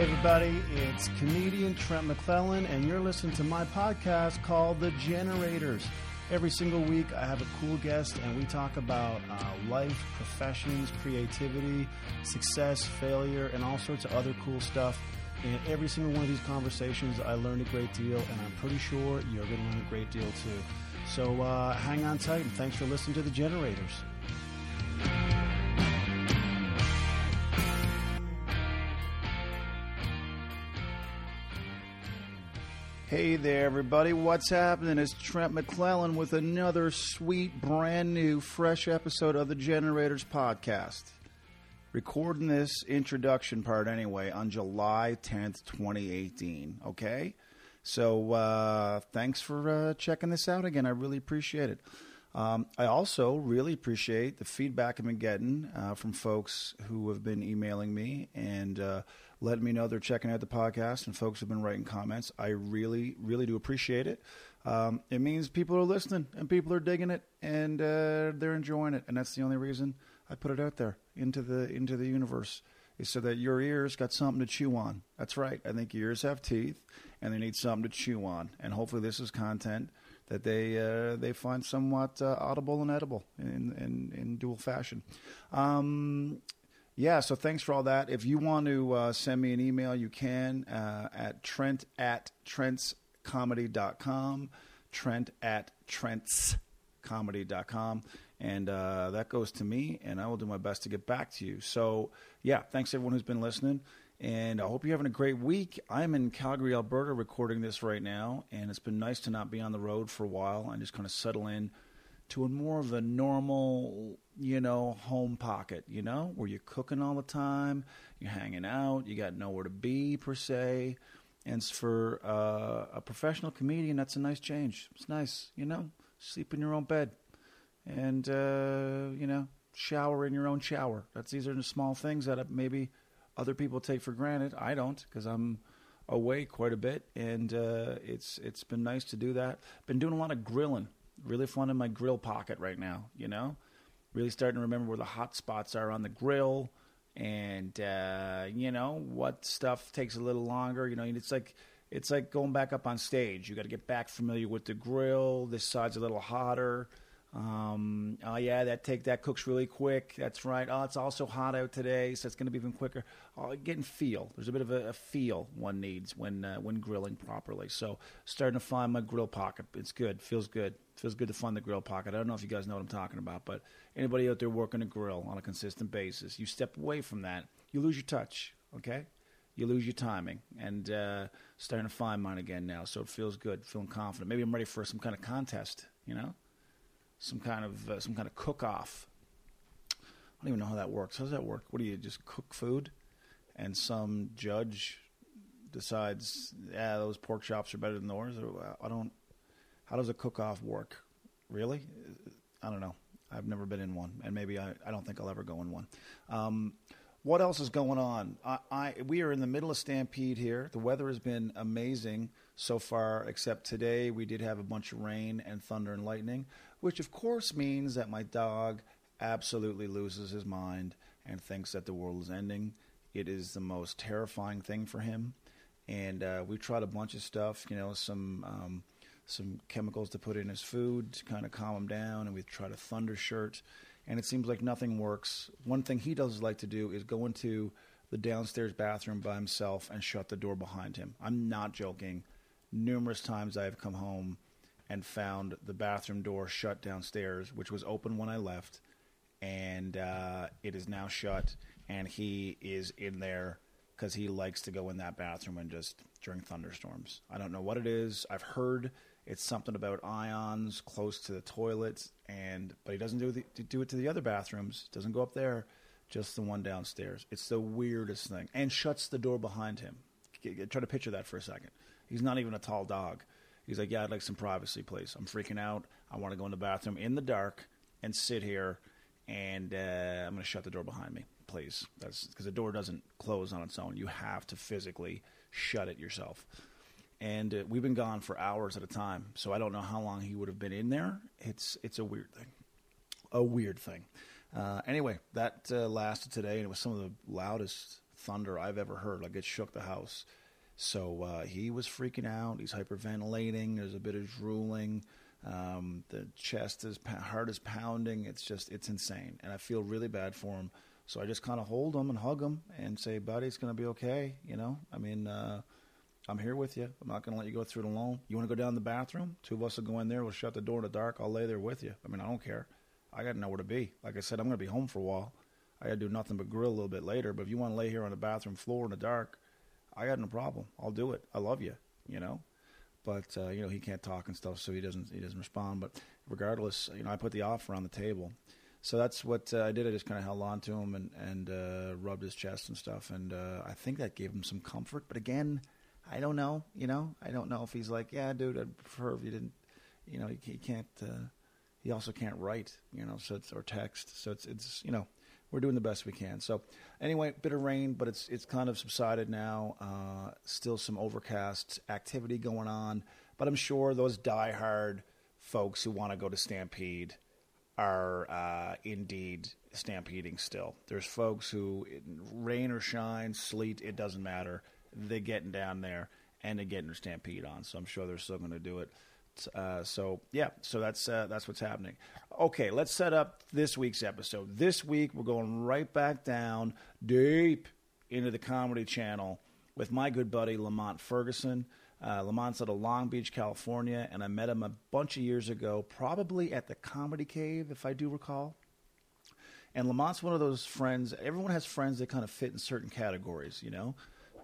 Hey, everybody, it's comedian Trent McClellan, and you're listening to my podcast called The Generators. Every single week, I have a cool guest, and we talk about uh, life, professions, creativity, success, failure, and all sorts of other cool stuff. In every single one of these conversations, I learned a great deal, and I'm pretty sure you're going to learn a great deal too. So uh, hang on tight, and thanks for listening to The Generators. Hey there, everybody. What's happening? It's Trent McClellan with another sweet, brand new, fresh episode of the Generators Podcast. Recording this introduction part anyway on July 10th, 2018. Okay? So uh, thanks for uh, checking this out again. I really appreciate it. Um, I also really appreciate the feedback I've been getting uh, from folks who have been emailing me and uh, letting me know they're checking out the podcast, and folks have been writing comments. I really, really do appreciate it. Um, it means people are listening and people are digging it and uh, they're enjoying it, and that's the only reason I put it out there into the into the universe is so that your ears got something to chew on. That's right. I think ears have teeth, and they need something to chew on, and hopefully this is content that they uh, they find somewhat uh, audible and edible in in, in dual fashion. Um, yeah, so thanks for all that. If you want to uh, send me an email, you can uh, at trent at trentscomedy.com, trent at trentscomedy.com. And uh, that goes to me, and I will do my best to get back to you. So, yeah, thanks everyone who's been listening. And I hope you're having a great week. I'm in Calgary, Alberta, recording this right now, and it's been nice to not be on the road for a while and just kind of settle in to a more of a normal, you know, home pocket, you know, where you're cooking all the time, you're hanging out, you got nowhere to be per se. And for uh, a professional comedian, that's a nice change. It's nice, you know, sleep in your own bed and, uh, you know, shower in your own shower. That's these are the small things that maybe other people take for granted. I don't because I'm away quite a bit, and uh, it's it's been nice to do that. Been doing a lot of grilling. Really fun in my grill pocket right now. You know, really starting to remember where the hot spots are on the grill, and uh, you know what stuff takes a little longer. You know, it's like it's like going back up on stage. You got to get back familiar with the grill. This side's a little hotter. Um, oh yeah, that take that cooks really quick. That's right. Oh, it's also hot out today, so it's going to be even quicker. Oh, getting feel. There's a bit of a, a feel one needs when uh, when grilling properly. So starting to find my grill pocket. It's good. Feels good. Feels good to find the grill pocket. I don't know if you guys know what I'm talking about, but anybody out there working a grill on a consistent basis, you step away from that, you lose your touch. Okay, you lose your timing, and uh, starting to find mine again now. So it feels good. Feeling confident. Maybe I'm ready for some kind of contest. You know some kind of uh, some kind of cook off. I don't even know how that works. How does that work? What do you just cook food, and some judge decides, yeah, those pork chops are better than yours? I don't. How does a cook off work? Really? I don't know. I've never been in one, and maybe I, I don't think I'll ever go in one. Um, what else is going on? I, I, we are in the middle of Stampede here. The weather has been amazing so far, except today we did have a bunch of rain and thunder and lightning which of course means that my dog absolutely loses his mind and thinks that the world is ending. It is the most terrifying thing for him. And uh, we've tried a bunch of stuff, you know, some um, some chemicals to put in his food to kind of calm him down, and we've tried a thunder shirt, and it seems like nothing works. One thing he does like to do is go into the downstairs bathroom by himself and shut the door behind him. I'm not joking. Numerous times I have come home and found the bathroom door shut downstairs, which was open when I left, and uh, it is now shut. And he is in there because he likes to go in that bathroom and just during thunderstorms. I don't know what it is. I've heard it's something about ions close to the toilets, and but he doesn't do the, do it to the other bathrooms. Doesn't go up there, just the one downstairs. It's the weirdest thing, and shuts the door behind him. Try to picture that for a second. He's not even a tall dog He's like, yeah, I'd like some privacy, please. I'm freaking out. I want to go in the bathroom in the dark and sit here, and uh, I'm going to shut the door behind me, please. That's because the door doesn't close on its own. You have to physically shut it yourself. And uh, we've been gone for hours at a time, so I don't know how long he would have been in there. It's it's a weird thing, a weird thing. Uh, anyway, that uh, lasted today, and it was some of the loudest thunder I've ever heard. Like it shook the house. So uh, he was freaking out. He's hyperventilating. There's a bit of drooling. Um, the chest is heart is pounding. It's just it's insane, and I feel really bad for him. So I just kind of hold him and hug him and say, "Buddy, it's to be okay." You know, I mean, uh, I'm here with you. I'm not to let you go through it alone. You want to go down the bathroom? Two of us will go in there. We'll shut the door in the dark. I'll lay there with you. I mean, I don't care. I got to know where to be. Like I said, I'm to be home for a while. I got to do nothing but grill a little bit later. But if you want to lay here on the bathroom floor in the dark, I got no problem. I'll do it. I love you. You know but uh, you know he can't talk and stuff, so he doesn't he doesn't respond. But regardless, you know I put the offer on the table, so that's what uh, I did. I just kind of held on to him and and uh, rubbed his chest and stuff, and uh, I think that gave him some comfort. But again, I don't know. You know, I don't know if he's like, yeah, dude, I'd prefer if you didn't. You know, he, he can't. Uh, he also can't write. You know, so it's or text. So it's it's you know we're doing the best we can. So anyway, bit of rain, but it's it's kind of subsided now. Uh, still some overcast activity going on, but I'm sure those diehard folks who want to go to Stampede are uh, indeed stampeding still. There's folks who, rain or shine, sleet, it doesn't matter. They're getting down there and they're getting their stampede on. So I'm sure they're still going to do it. Uh, so yeah, so that's uh, that's what's happening. Okay, let's set up this week's episode. This week we're going right back down deep into the comedy channel with my good buddy Lamont Ferguson. Uh, Lamont's out of Long Beach, California, and I met him a bunch of years ago, probably at the Comedy Cave, if I do recall. And Lamont's one of those friends. Everyone has friends that kind of fit in certain categories, you know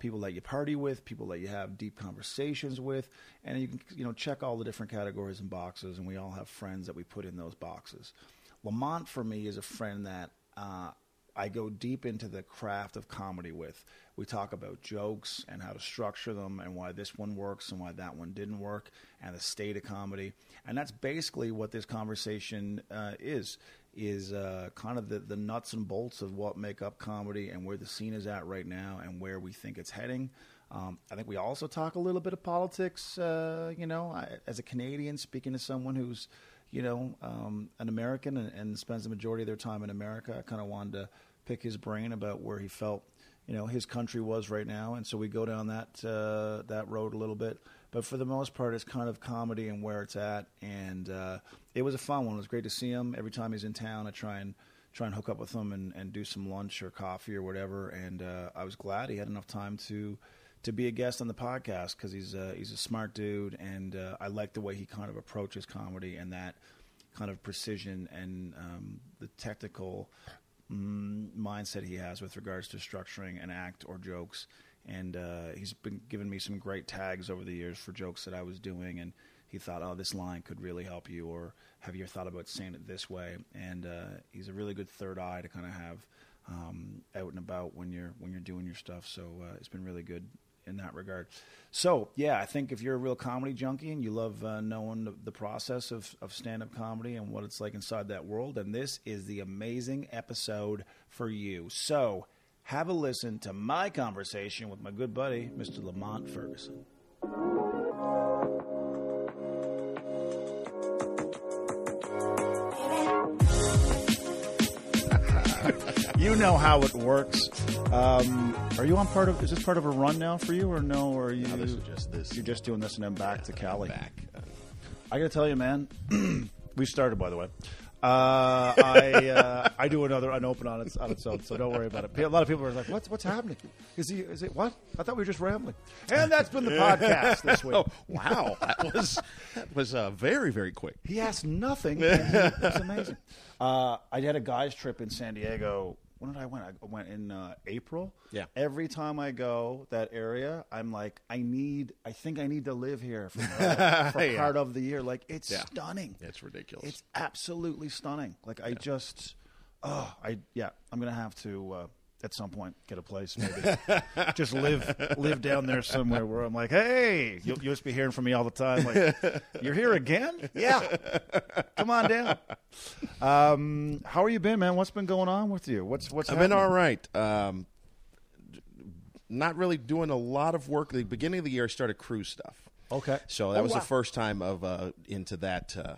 people that you party with, people that you have deep conversations with, and you can you know check all the different categories and boxes, and we all have friends that we put in those boxes. Lamont for me is a friend that uh, I go deep into the craft of comedy with. We talk about jokes and how to structure them, and why this one works and why that one didn't work, and the state of comedy, and that's basically what this conversation uh, is is uh, kind of the, the nuts and bolts of what make up comedy and where the scene is at right now and where we think it's heading. Um, I think we also talk a little bit of politics. Uh, you know, I, as a Canadian, speaking to someone who's, you know, um, an American and, and, spends the majority of their time in America, I kind of wanted to pick his brain about where he felt, you know, his country was right now, and so we go down that uh, that road a little bit. But for the most part, it's kind of comedy and where it's at. And uh, it was a fun one. It was great to see him. Every time he's in town, I try and try and hook up with him and, and do some lunch or coffee or whatever. And uh, I was glad he had enough time to to be a guest on the podcast because he's a, he's a smart dude, and uh, I like the way he kind of approaches comedy and that kind of precision and um, the technical mm, mindset he has with regards to structuring an act or jokes and uh, he's been giving me some great tags over the years for jokes that I was doing, and he thought, oh, this line could really help you, or have you thought about saying it this way? And uh, he's a really good third eye to kind of have um, out and about when you're when you're doing your stuff. So uh, it's been really good in that regard. So yeah, I think if you're a real comedy junkie and you love uh, knowing the, the, process of, of stand up comedy and what it's like inside that world, then this is the amazing episode for you. So have a listen to my conversation with my good buddy, Mr. Lamont Ferguson. Know how it works. Um, are you on part of? Is this part of a run now for you, or no? Or are you? No, this is just this. You're just doing this and then back yeah, to Cali. Back. I got to tell you, man. we started, by the way. Uh, I uh, I do another unopened on its on its own, so don't worry about it. A lot of people are like, "What's what's happening? Is he? Is it what? I thought we were just rambling." And that's been the podcast this week. Oh, wow, that was that was uh, very very quick. He asked nothing. It's amazing. Uh, I had a guys trip in San Diego when did I went? I went in uh, April. Yeah. Every time I go that area, I'm like, I need. I think I need to live here for, uh, for yeah. part of the year. Like it's yeah. stunning. It's ridiculous. It's absolutely stunning. Like I yeah. just, oh, I yeah. I'm gonna have to. Uh, at some point get a place maybe. Just live live down there somewhere where i'm like hey you'll, you'll just be hearing from me all the time. Like you're here again? Yeah. Come on down. Um, how are you been man? What's been going on with you? What's what's i've happening? been all right. Um, not really doing a lot of work. The beginning of the year i started cruise stuff. Okay. So that oh, was wow. the first time of uh, into that uh,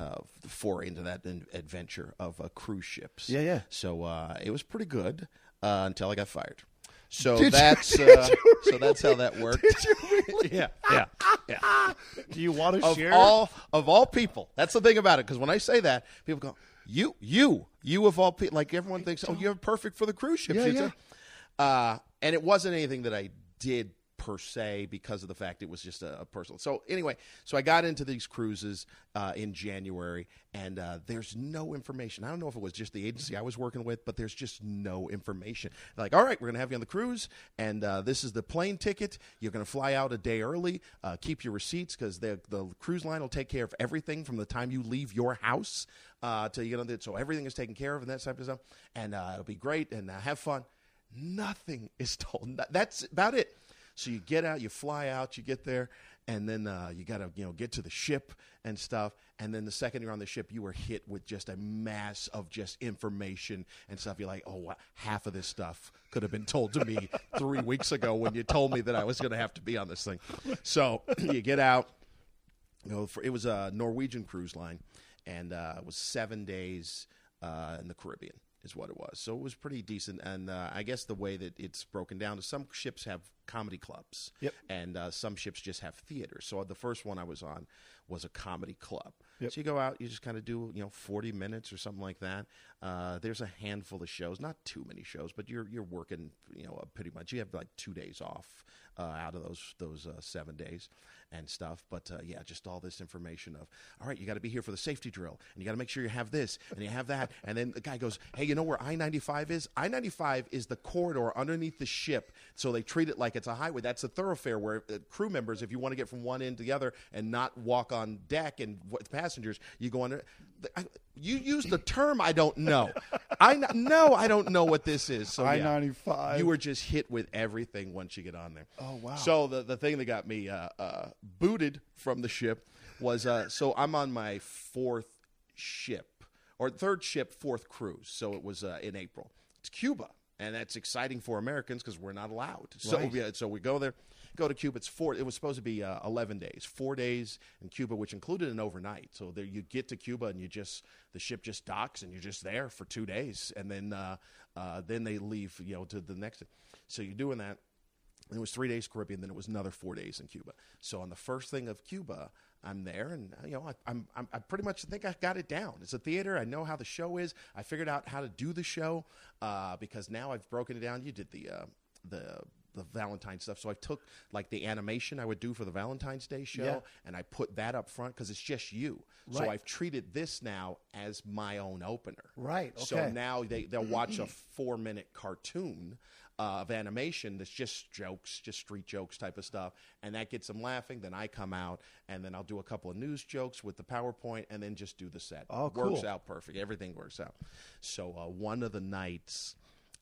uh, foray into that adventure of uh, cruise ships. Yeah, yeah. So uh, it was pretty good uh, until I got fired. So Did that's did uh, you so that's how that worked. yeah, yeah, yeah. Do you want to Of share? all of all people, that's the thing about it. Because when I say that, people go, "You, you, you of all people." Like everyone thinks, "Oh, you're perfect for the cruise ship." Yeah, yeah. Uh, and it wasn't anything that I did per se because of the fact it was just a, a personal. So anyway, so I got into these cruises uh, in January, and uh, there's no information. I don't know if it was just the agency I was working with, but there's just no information. Like, all right, we're gonna have you on the cruise, and uh, this is the plane ticket. You're gonna fly out a day early. Uh, keep your receipts because the the cruise line will take care of everything from the time you leave your house uh, till you get on the. So everything is taken care of and that type of stuff, and uh, it'll be great and have fun. Nothing is told. That's about it. So you get out, you fly out, you get there, and then uh, you got to you know get to the ship and stuff. And then the second you're on the ship, you are hit with just a mass of just information and stuff. You're like, oh, half of this stuff could have been told to me three weeks ago when you told me that I was going to have to be on this thing. So you get out. You know, for, it was a Norwegian cruise line, and uh, it was seven days uh, in the Caribbean, is what it was. So it was pretty decent. And uh, I guess the way that it's broken down is some ships have comedy clubs, Yep. and uh, some ships just have theaters. So the first one I was on was a comedy club. Yep. So you go out, you just kind of do you know forty minutes or something like that. Uh, there's a handful of shows, not too many shows, but you're you're working you know pretty much. You have like two days off uh, out of those those uh, seven days and stuff. But uh, yeah, just all this information of all right, you got to be here for the safety drill, and you got to make sure you have this and you have that. And then the guy goes, hey, you know where I ninety five is? I ninety five is the corridor underneath the ship, so they treat it like it's a highway. That's a thoroughfare where uh, crew members, if you want to get from one end to the other and not walk on deck and with passengers, you go under. I, you use the term I don't know. I no, I don't know what this is. So I ninety five. you were just hit with everything once you get on there. Oh, wow. So the the thing that got me uh, uh, booted from the ship was uh, so I'm on my fourth ship or third ship, fourth cruise. So it was uh, in April. It's Cuba, and that's exciting for Americans because we're not allowed. So Right. yeah, so we go there. Go to Cuba. It's four. It was supposed to be uh, eleven days, four days in Cuba, which included an overnight. So there, you get to Cuba and you just the ship just docks and you're just there for two days, and then uh, uh, then they leave, you know, to the next. So you're doing that. And it was three days Caribbean, then it was another four days in Cuba. So on the first thing of Cuba, I'm there, and you know, I, I'm, I'm I pretty much think I got it down. It's a theater. I know how the show is. I figured out how to do the show uh, because now I've broken it down. You did the uh, the the Valentine stuff. So I took like the animation I would do for the Valentine's Day show, Yeah. and I put that up front because it's just you. So I've treated this now as my own opener. Right, So now they they'll watch a four minute cartoon uh, of animation that's just jokes, just street jokes type of stuff, and that gets them laughing. Then I come out and then I'll do a couple of news jokes with the PowerPoint, and then just do the set. Oh, Works out perfect. Everything works out. So uh, one of the nights,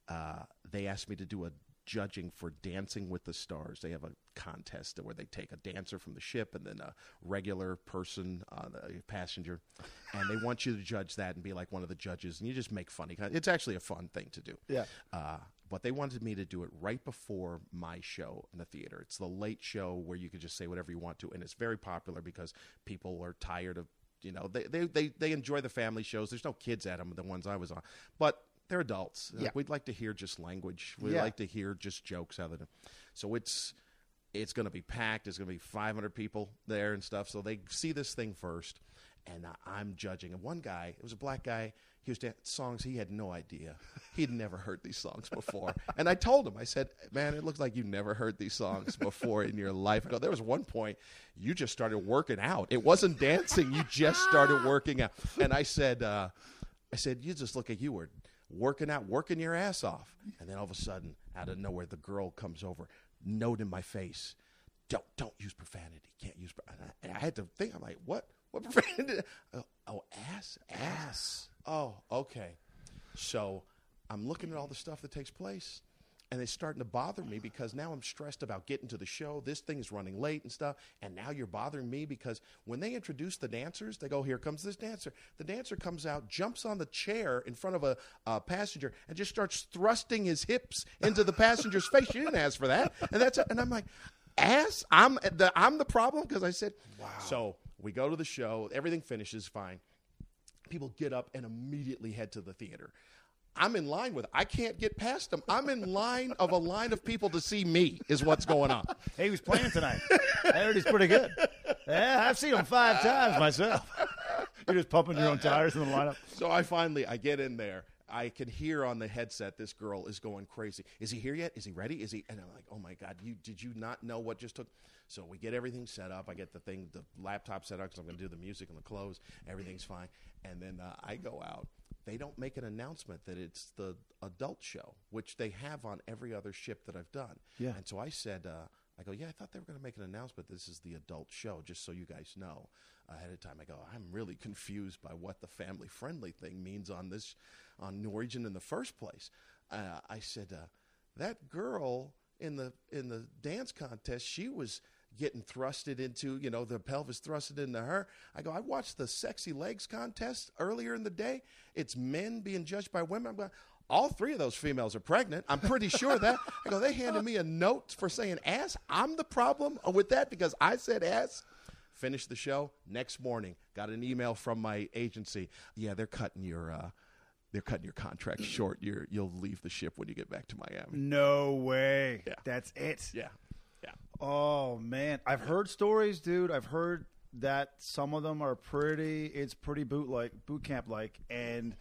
uh, they asked me to do a judging for Dancing with the Stars. They have a contest where they take a dancer from the ship and then a regular person, uh, a passenger, and they want you to judge that and be like one of the judges, and you just make funny. It's actually a fun thing to do. Yeah. Uh, but they wanted me to do it right before my show in the theater. It's the late show where you could just say whatever you want to, and it's very popular because people are tired of, you know, they they they, they enjoy the family shows. There's no kids at them, the ones I was on, but they're adults. Like, we'd like to hear just language. We Yeah. like to hear just jokes out of them. So it's it's going to be packed. There's going to be 500 people there and stuff. So they see this thing first, and I'm judging. And one guy, it was a black guy. He was dancing songs he had no idea. He'd never heard these songs before. and I told him, I said, "Man, it looks like you never heard these songs before in your life." I go, there was one point you just started working out. It wasn't dancing. You just started working out. And I said, uh, I said, you just look like you were working out, working your ass off. And then all of a sudden, out of nowhere, the girl comes over, note in my face, don't don't use profanity. Can't use. pro-" And I, and I had to think. I'm like, what? What profanity? Oh, oh, ass, ass. Oh, okay. So I'm looking at all the stuff that takes place. And it's starting to bother me because now I'm stressed about getting to the show. This thing is running late and stuff. And now you're bothering me because when they introduce the dancers, they go, Here comes this dancer. The dancer comes out, jumps on the chair in front of a, a passenger, and just starts thrusting his hips into the passenger's face. You didn't ask for that. And that's and I'm like, Ass? I'm the, I'm the problem because I said, Wow. So we go to the show, everything finishes fine people get up and immediately head to the theater. I'm in line with. I can't get past them. I'm in line of a line of people to see me. Is what's going on. Hey, he was playing tonight. I heard he's pretty good. Yeah, I've seen him five times myself. You're just pumping your own tires in the lineup. So I finally I get in there. I can hear on the headset this girl is going crazy. Is he here yet? Is he ready? Is he? And I'm like, oh my god, you did you not know what just took? So we get everything set up. I get the thing, the laptop set up because I'm going to do the music and the clothes. Everything's fine. And then uh, I go out. They don't make an announcement that it's the adult show, which they have on every other ship that I've done. Yeah. And so I said, uh, I go, yeah, I thought they were going to make an announcement. This is the adult show, just so you guys know ahead of time. I go, I'm really confused by what the family friendly thing means on this, on Norwegian in the first place. Uh, I said, uh, that girl in the in the dance contest, she was getting thrusted into, you know, the pelvis thrusted into her. I go, I watched the sexy legs contest earlier in the day. It's men being judged by women. I'm going, all three of those females are pregnant. I'm pretty sure that. I go, they handed me a note for saying ass. I'm the problem with that because I said ass. Finished the show. Next morning, got an email from my agency. Yeah, they're cutting your. Uh, they're cutting your contract short. You're, you'll leave the ship when you get back to Miami. No way. Yeah. That's it. Yeah, yeah. Oh man, I've heard stories, dude. I've heard that some of them are pretty. It's pretty boot like boot camp like, and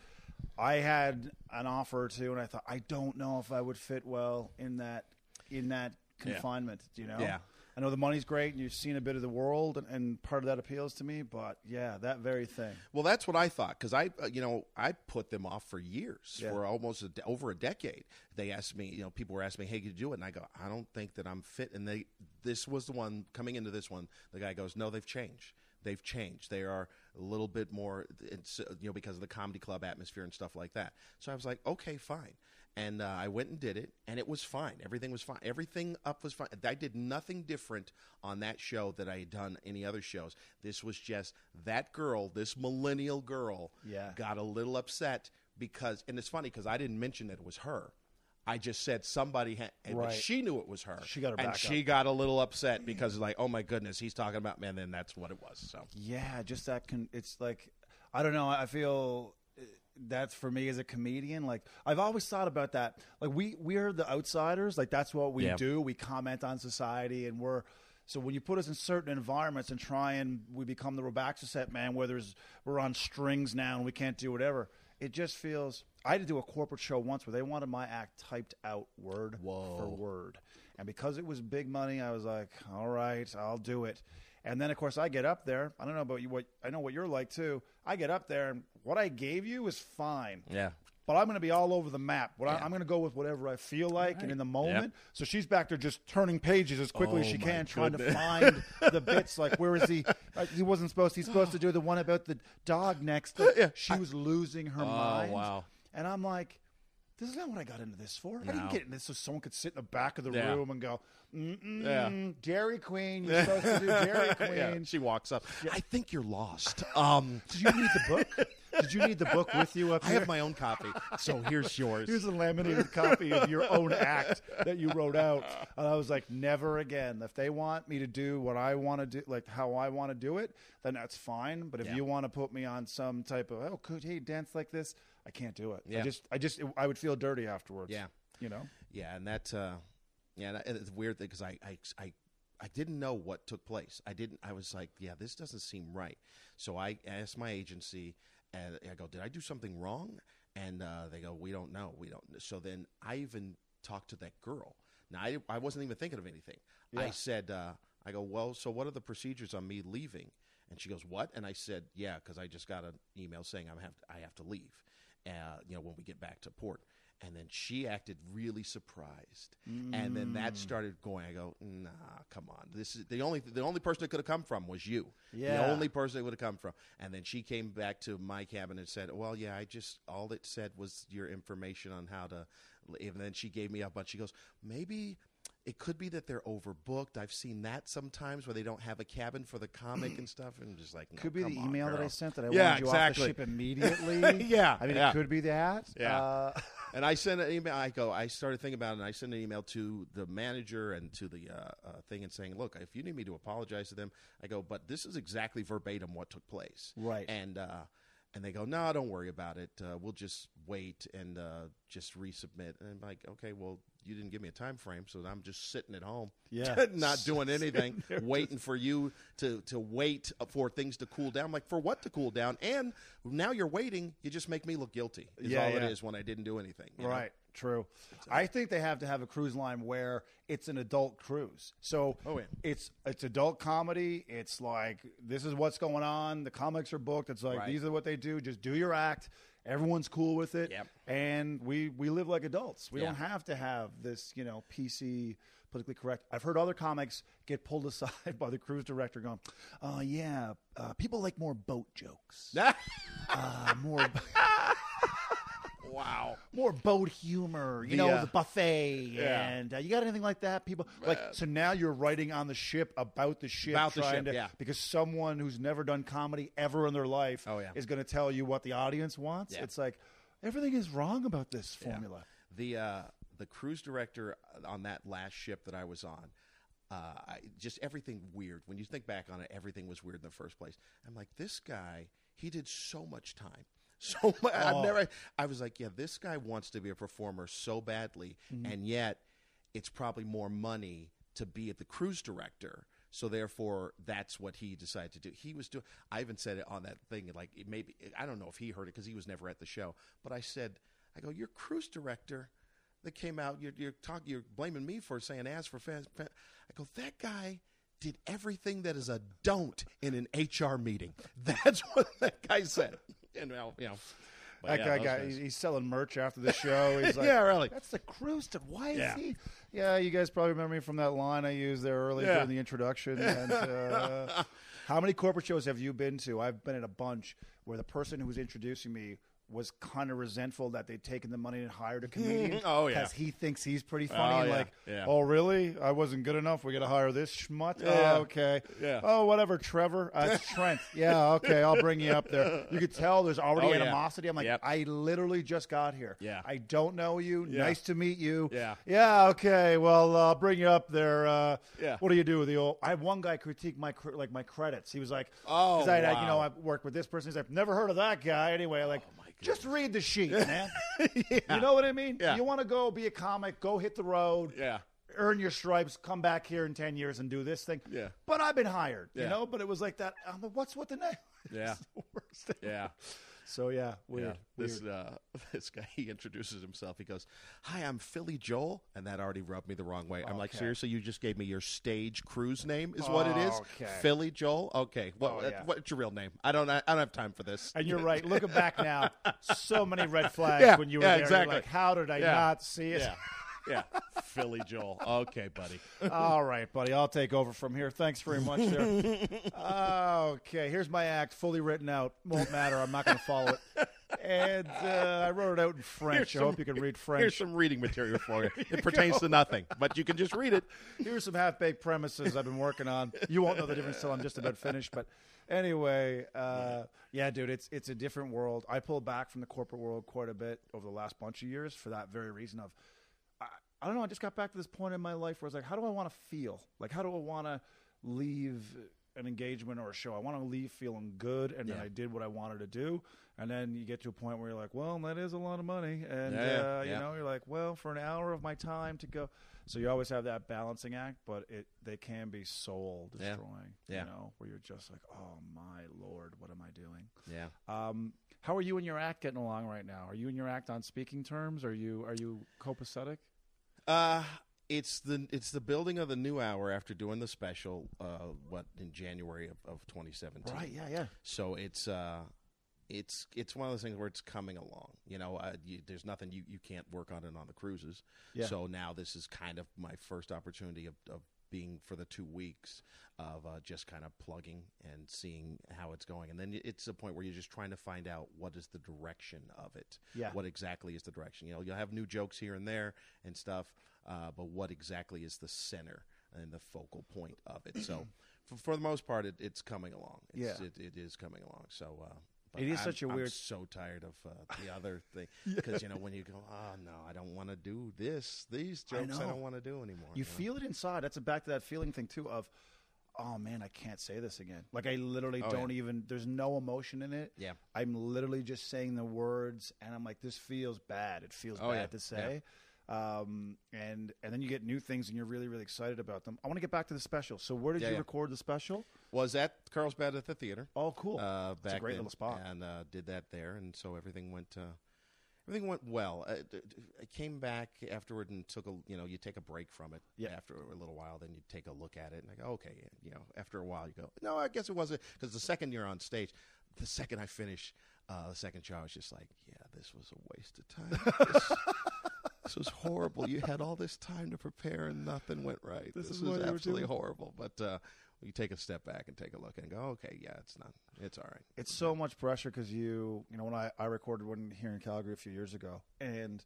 I had an offer too, and I thought I don't know if I would fit well in that in that confinement. You know. Yeah. I know the money's great, and you've seen a bit of the world, and, and part of that appeals to me. But yeah, that very thing. Well, that's what I thought because I, uh, you know, I put them off for years, Yeah. for almost a de- over a decade. They asked me, you know, people were asking me, "Hey, could you do it?" And I go, "I don't think that I'm fit." And they, this was the one coming into this one. The guy goes, "No, they've changed. They've changed. They are a little bit more, it's, you know, because of the comedy club atmosphere and stuff like that." So I was like, "Okay, fine." And uh, I went and did it, and it was fine. Everything was fine. Everything up was fine. I did nothing different on that show that I had done any other shows. This was just that girl, this millennial girl, Yeah. got a little upset because, and it's funny because I didn't mention that it was her. I just said somebody had, and Right. she knew it was her. She got her and she got a little upset because, like, oh my goodness, he's talking about man. Then that's what it was. So Yeah, just that can. It's like I don't know. I feel that's for me as a comedian. Like I've always thought about that. Like we we're the outsiders. Like that's what we Yeah. do. We comment on society, and we're. So when you put us in certain environments and try and we become the Robaxa set man, where there's we're on strings now and we can't do whatever, it just feels. I had to do a corporate show once where they wanted my act typed out word for word, and because it was big money, I was like, all right, I'll do it. And then, of course, I get up there. I don't know about you. What I know what you're like too. I get up there, and what I gave you is fine. yeah, But I'm going to be all over the map. What I, Yeah. I'm going to go with whatever I feel like and in the moment. So she's back there just turning pages as quickly as Oh, she can, trying to find the bits. Like where is he? Uh, he wasn't supposed. He's supposed to do the one about the dog next. To, She was losing her mind. Oh, wow. And I'm like. This is not what I got into this for. I didn't No. get into this so someone could sit in the back of the Yeah. room and go, Mm-mm, Yeah. Dairy Queen, you're supposed to do Dairy Queen. yeah. She walks up. I think you're lost. Um, Did you read the book? Did you need the book with you up I here? have my own copy, so here's yours. Here's a laminated copy of your own act that you wrote out. And I was like, never again. If they want me to do what I want to do, like how I want to do it, then that's fine. But if Yeah. you want to put me on some type of, oh, could he dance like this? I can't do it. Yeah. I just, I just, I would feel dirty afterwards. Yeah. You know? Yeah, and that uh, yeah, and it's weird because I, I I I didn't know what took place. I didn't. I was like, yeah, this doesn't seem right. So I asked my agency, and I go, did I do something wrong? And uh, they go, we don't know. We don't. Know. So then I even talked to that girl. Now I I wasn't even thinking of anything. I said, uh, I go, well, so what are the procedures on me leaving? And she goes, what? And I said, yeah, because I just got an email saying I have I have to leave. Uh, you know, when we get back to port. And then she acted really surprised, and then that mm. started going. I go, nah, come on. This is the only the only person it could have come from was you. Yeah. The only person it would have come from. And then she came back to my cabin and said, "Well, yeah, I just all it said was your information on how to." And then she gave me a bunch. She goes, maybe. It could be that they're overbooked. I've seen that sometimes where they don't have a cabin for the comic and stuff. And just like, no, Could be the on, email that I sent that I Yeah, wanted you off the ship immediately. Yeah, I mean, yeah. it could be that. Yeah. Uh, And I sent an email. I go. I started thinking about it, and I sent an email to the manager and to the uh, uh, thing and saying, "Look, if you need me to apologize to them, I go. But this is exactly verbatim what took place. Right. And uh, and they go, "No, don't worry about it. Uh, we'll just wait and uh, just resubmit." And I'm like, "Okay, well, you didn't give me a time frame, so I'm just sitting at home, Yeah. not doing anything, waiting for you to to wait for things to cool down. I'm like, for what to cool down? And now you're waiting. You just make me look guilty. Is Yeah, all yeah. it is when I didn't do anything. you know? Right. True. I think they have to have a cruise line where it's an adult cruise. So Oh, yeah. it's it's adult comedy. It's like this is what's going on. The comics are booked. It's like Right. these are what they do. Just do your act. Everyone's cool with it. Yep. And we we live like adults. We Yeah. don't have to have this, you know, PC politically correct. I've heard other comics get pulled aside by the cruise director going, "Oh yeah, uh, people like more boat jokes. Uh, more wow. more boat humor, you The, know, uh, the buffet, yeah. and uh, you got anything like that? People like so now you're writing on the ship about the ship, About the trying ship, to, yeah. because someone who's never done comedy ever in their life, Oh, yeah. is going to tell you what the audience wants. Yeah. It's like everything is wrong about this formula. The uh, the cruise director on that last ship that I was on, uh, I, just everything weird. When you think back on it, everything was weird in the first place. I'm like, this guy, he did so much time. So much, Oh. I've never. I was like, yeah, this guy wants to be a performer so badly, Mm-hmm. and yet it's probably more money to be at the cruise director. So therefore, that's what he decided to do. He was doing. I even said it on that thing. Like it maybe I don't know if he heard it because he was never at the show. But I said, I go, your cruise director that came out. You're you're talking. You're blaming me for saying ass for fans. I go, that guy did everything that is a don't in an HR meeting. That's what that guy said. And well, you know, but That yeah, guy those got guys. he's selling merch after the show. He's like, Yeah, really. That's the cruise to why is Yeah. he? Yeah, you guys probably remember me from that line I used there early Yeah. during the introduction. And, uh, how many corporate shows have you been to? I've been at a bunch where the person who was introducing me was kind of resentful that they'd taken the money and hired a comedian. Oh, yeah. because he thinks he's pretty funny. Oh, and yeah. like, Yeah. oh really? I wasn't good enough. We got to hire this schmutt. Yeah. Oh, okay. Yeah. Oh, whatever. Trevor. Uh, it's Trent. Yeah. Okay. I'll bring you up there. You could tell there's already Oh, animosity. I'm like, Yep. I literally just got here. Yeah. I don't know you. Nice to meet you. Yeah. Yeah. Okay. Well, uh, I'll bring you up there. Uh, Yeah. What do you do with the old? I had one guy critique my like my credits. He was like, Oh, 'cause I, I- you know, I worked with this person. He's like, I've never heard of that guy. Anyway, like, Oh, my just read the sheet, man. You know what I mean? Yeah. You want to go be a comic? Go hit the road Yeah. earn your stripes, come back here in 10 years and do this thing. Yeah. But I've been hired, you know, but it was like that. I'm like, what's with the name? Yeah. The worst. Yeah. So, yeah, weird. Yeah, this weird. uh, this guy he introduces himself. He goes, "Hi, I'm Philly Joel," and that already rubbed me the wrong way. I'm like, "Seriously, you just gave me your stage cruise name? Is what it is? Okay. Philly Joel? Okay, what, Oh, yeah. what's your real name? I don't I don't have time for this." And you're right. Looking back now, so many red flags Yeah, when you were yeah, there. You're exactly. Like, how did I not see it? yeah, Philly Joel. Okay, buddy. All right, buddy. I'll take over from here. Thanks very much, there. okay, here's my act, fully written out. Won't matter. I'm not going to follow it. And uh, I wrote it out in French. I hope you can read French. Here's some reading material for you. It pertains to nothing, but you can just read it. Here's some half baked premises I've been working on. You won't know the difference till I'm just about finished. But anyway, uh, yeah, dude, it's it's a different world. I pulled back from the corporate world quite a bit over the last bunch of years for that very reason of I, don't know. I just got back to this point in my life where I was like, how do I want to feel? Like, how do I want to leave an engagement or a show? I want to leave feeling good, and then Yeah. I did what I wanted to do. And then you get to a point where you're like, well, that is a lot of money, and Yeah, uh, you yeah. know, you're like, well, for an hour of my time to go. So you always have that balancing act, but it they can be soul Yeah. destroying. Yeah. You know, where you're just like, oh my lord, what am I doing? Yeah. Um, how are you and your act getting along right now? Are you and your act on speaking terms? Are you are you copacetic? Uh it's the it's the building of the new hour after doing the special. Uh, what in January of, of 2017. Right. Yeah. Yeah. So it's uh, it's it's one of those things where it's coming along. You know, uh, you, there's nothing you, you can't work on it on the cruises. Yeah. So now this is kind of my first opportunity of, of being for the two weeks of uh, just kind of plugging and seeing how it's going, and then it's a point where you're just trying to find out what is the direction of it. Yeah. What exactly is the direction? You know, you'll have new jokes here and there and stuff, uh, but what exactly is the center and the focal point of it? So. For, for the most part, it, it's coming along. It's, Yeah. it, it is coming along. So uh, but It is I'm- such a I'm weird- so tired of uh, the other thing because you know when you go, oh no, I don't want to do this. These jokes I, know. don't want to do anymore. You know? feel it inside. That's a back to that feeling thing too. Of oh man, I can't say this again. Like I literally Oh, don't yeah. even. There's no emotion in it. Yeah. I'm literally just saying the words, and I'm like, this feels bad. It feels Oh, bad yeah. to say. Um, and and then you get new things, and you're really really excited about them. I want to get back to the special. So where did Yeah, you yeah. record the special? Was at Carlsbad at the theater. Oh, cool. Uh, It's a great then, little spot. and uh, did that there, and so everything went. Uh, everything went well. I, d- I came back afterward and took a you know you take a break from it. Yeah. After a little while, then you take a look at it and I go, okay, you know. After a while, you go, no, I guess it wasn't because the second you're on stage, the second I finish uh, the second show, I was just like, yeah, this was a waste of time. This, this was horrible. You had all this time to prepare and nothing went right. This This, is was absolutely horrible. But uh, you take a step back and take a look and go, okay, yeah, it's not, it's all right. it's so much pressure because you you know when I, I recorded one here in calgary a few years ago and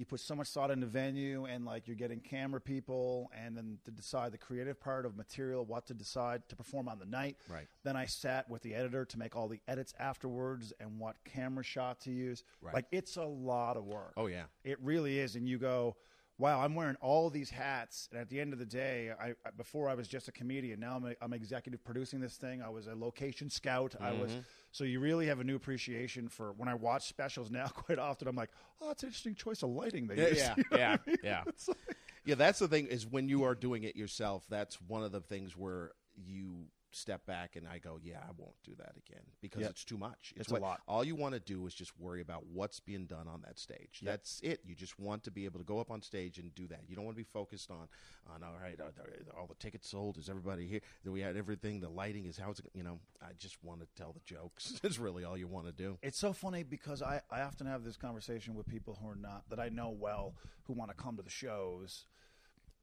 you put so much thought into venue and like you're getting camera people and then to decide the creative part of material what to decide to perform on the night Right. then i sat with the editor to make all the edits afterwards and what camera shot to use Right. like it's a lot of work Oh yeah. it really is and you go wow i'm wearing all these hats and at the end of the day I, before i was just a comedian now i'm, a, I'm executive producing this thing i was a location scout i was Mm-hmm. So you really have a new appreciation for when i watch specials now quite often i'm like oh that's an interesting choice of lighting they Yeah, used." yeah, You know yeah, I mean? yeah. Like- Yeah, that's the thing is when you are doing it yourself, that's one of the things where you step back and I go, yeah, I won't do that again because Yeah. it's too much. It's a what- lot. All you want to do is just worry about what's being done on that stage. Yeah. That's it. You just want to be able to go up on stage and do that. You don't want to be focused on on all right, are, are all the tickets sold? Is everybody here? Do we have everything? The lighting is how it's you know. I just want to tell the jokes. Is really all you want to do. It's so funny because I, I often have this conversation with people who are not that I know well who want to come to the shows.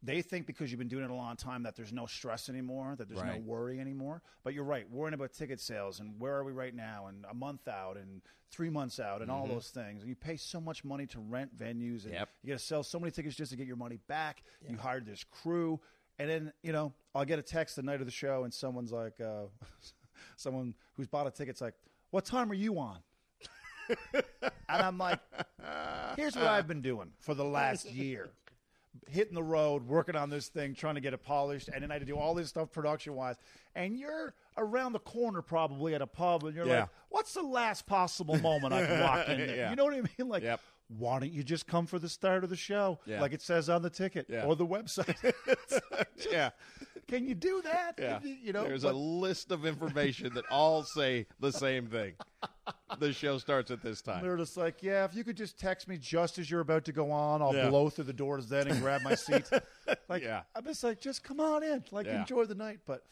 They think because you've been doing it a long time that there's no stress anymore, that there's Right. no worry anymore. But you're right, worrying about ticket sales and where are we right now, and a month out, and three months out, and all those things. And you pay so much money to rent venues, and Yep. you got to sell so many tickets just to get your money back. You hired this crew, and then you know I'll get a text the night of the show, and someone's like, uh, someone who's bought a ticket's like, "What time are you on?" and I'm like, here's what I've been doing for the last year. Hitting the road, working on this thing, trying to get it polished, and then I had to do all this stuff production wise. And you're around the corner probably at a pub, and you're Yeah. like, "What's the last possible moment I can walk in there?" Yeah. You know what I mean? Like, Yep. why don't you just come for the start of the show, Yeah. like it says on the ticket or the website? yeah. Can you do that? Yeah. you know, there's but- a list of information that all say the same thing. The show starts at this time. They're just like, yeah, if you could just text me just as you're about to go on, I'll Yeah. blow through the doors then and grab my seat. like, Yeah. I'm just like, just come on in, like Yeah. enjoy the night. But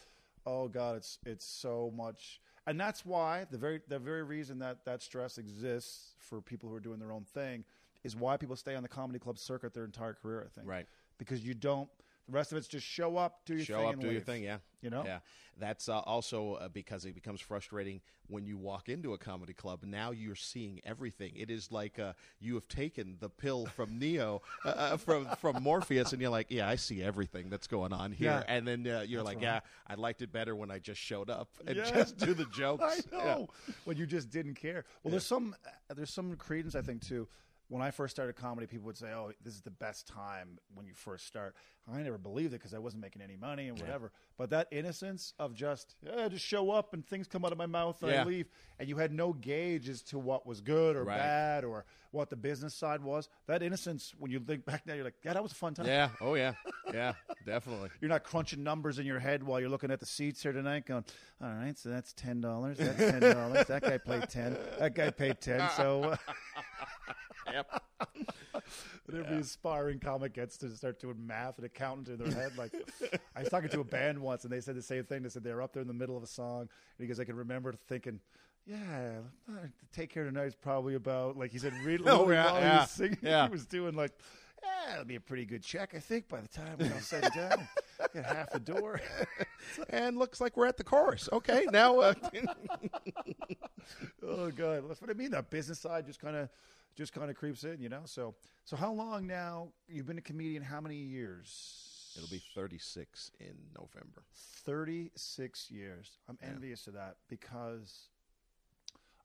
oh god, it's it's so much, and that's why the very the very reason that that stress exists for people who are doing their own thing is why people stay on the comedy club circuit their entire career. I think, Right. Because you don't. The rest of it's just show up, do your Show thing, up, do your thing. Yeah. You know? Yeah. That's uh, also uh, because it becomes frustrating when you walk into a comedy club. Now you're seeing everything. It is like uh, you have taken the pill from Neo, uh, uh, from from Morpheus, and you're like, yeah, I see everything that's going on here. Yeah. And then uh, you're That's like, right. yeah, I liked it better when I just showed up and Yes. just do the jokes. I Yeah. know. When you just didn't care. Well, there's some there's some credence I think too. When I first started comedy, people would say, "Oh, this is the best time when you first start." I never believed it because I wasn't making any money and whatever. But that innocence of just, yeah, just show up and things come out of my mouth and I leave, and you had no gauge as to what was good or Right. bad or what the business side was. That innocence, when you think back now, you're like, "Yeah, that was a fun time." Yeah. Oh yeah. Yeah. Definitely. You're not crunching numbers in your head while you're looking at the seats here tonight, going, "All right, so that's ten dollars. That's ten dollars. that guy paid ten. That guy paid ten. So uh, Yep. and every aspiring comic gets to start doing math and accountant in their head. Like I was talking to a band once, and they said the same thing. They said they were up there in the middle of a song, and he goes, "I can remember thinking." Yeah, take care tonight is probably about like he said. Read Oh, yeah, while he yeah, was singing. yeah. He was doing like, yeah, it'll be a pretty good check, I think, by the time we're all said and done. Get half the door. And looks like we're at the chorus. Okay. Now. Uh, oh god, that's what I mean. That business side just kind of just kind of creeps in, you know. So so how long now? You've been a comedian? How many years? It'll be 36 in November. thirty six years. I'm envious of that because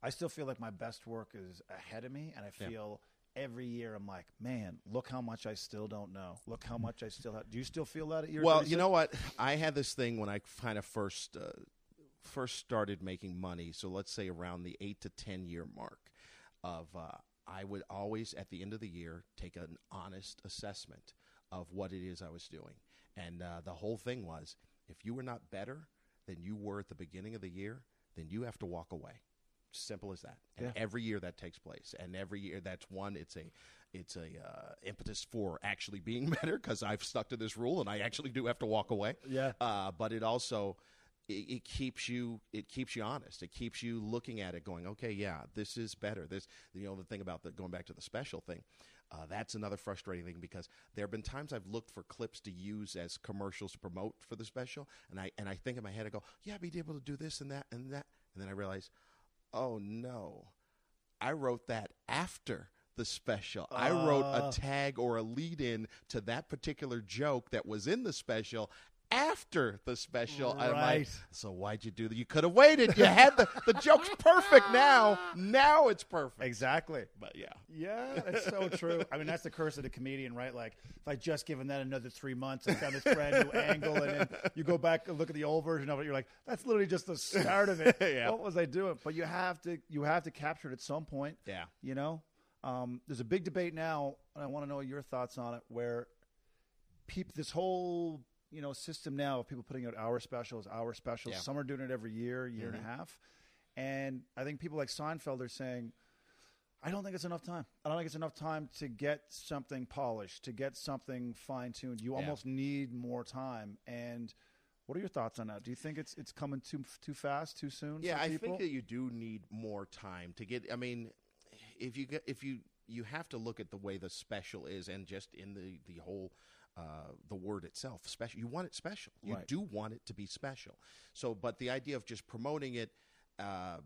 I still feel like my best work is ahead of me, and I Yeah. feel every year I'm like, man, look how much I still don't know. Look how much I still have. Do you still feel that at your? Well, 36? you know what? I had this thing when I kind of first uh, first started making money. So let's say around the eight to ten year mark of uh, I would always at the end of the year take an honest assessment of what it is I was doing, and uh, the whole thing was if you were not better than you were at the beginning of the year, then you have to walk away. Simple as that. And Yeah. every year that takes place, and every year that's one. It's a it's a uh, impetus for actually being better because I've stuck to this rule and I actually do have to walk away. Yeah. Uh, but it also it, it keeps you it keeps you honest. It keeps you looking at it, going, okay, yeah, this is better. This you know the thing about the going back to the special thing. Uh, that's another frustrating thing because there have been times I've looked for clips to use as commercials to promote for the special, and I and I think in my head I go, yeah, I'd be able to do this and that and that, and then I realize, oh no, I wrote that after the special. I wrote Ah. a tag or a lead in to that particular joke that was in the special after the special. And I'm like, Right. so why'd you do that? You could have waited. You had the the joke's perfect now. Now it's perfect. Exactly. But yeah. Yeah, that's so true. I mean, that's the curse of the comedian, right? Like, if I just given that another three months, I found this brand new angle, and then you go back and look at the old version of it, you're like, that's literally just the start of it. Yeah. What was I doing? But you have to, you have to capture it at some point. Yeah. You know, um, there's a big debate now, and I want to know your thoughts on it. Where people, this whole you know system now of people putting out hour specials, hour specials. Yeah. Mm-hmm. Some are doing it every year, year and a half, and I think people like Seinfeld are saying. I don't think it's enough time. I don't think it's enough time to get something polished, to get something fine tuned. You Yeah. almost need more time. And what are your thoughts on that? Do you think it's it's coming too too fast, too soon? Yeah, I think that you do need more time to get. I mean, if you get if you you have to look at the way the special is, and just in the the whole. Uh, the word itself, special. You want it special. You Right. do want it to be special. So, but the idea of just promoting it uh,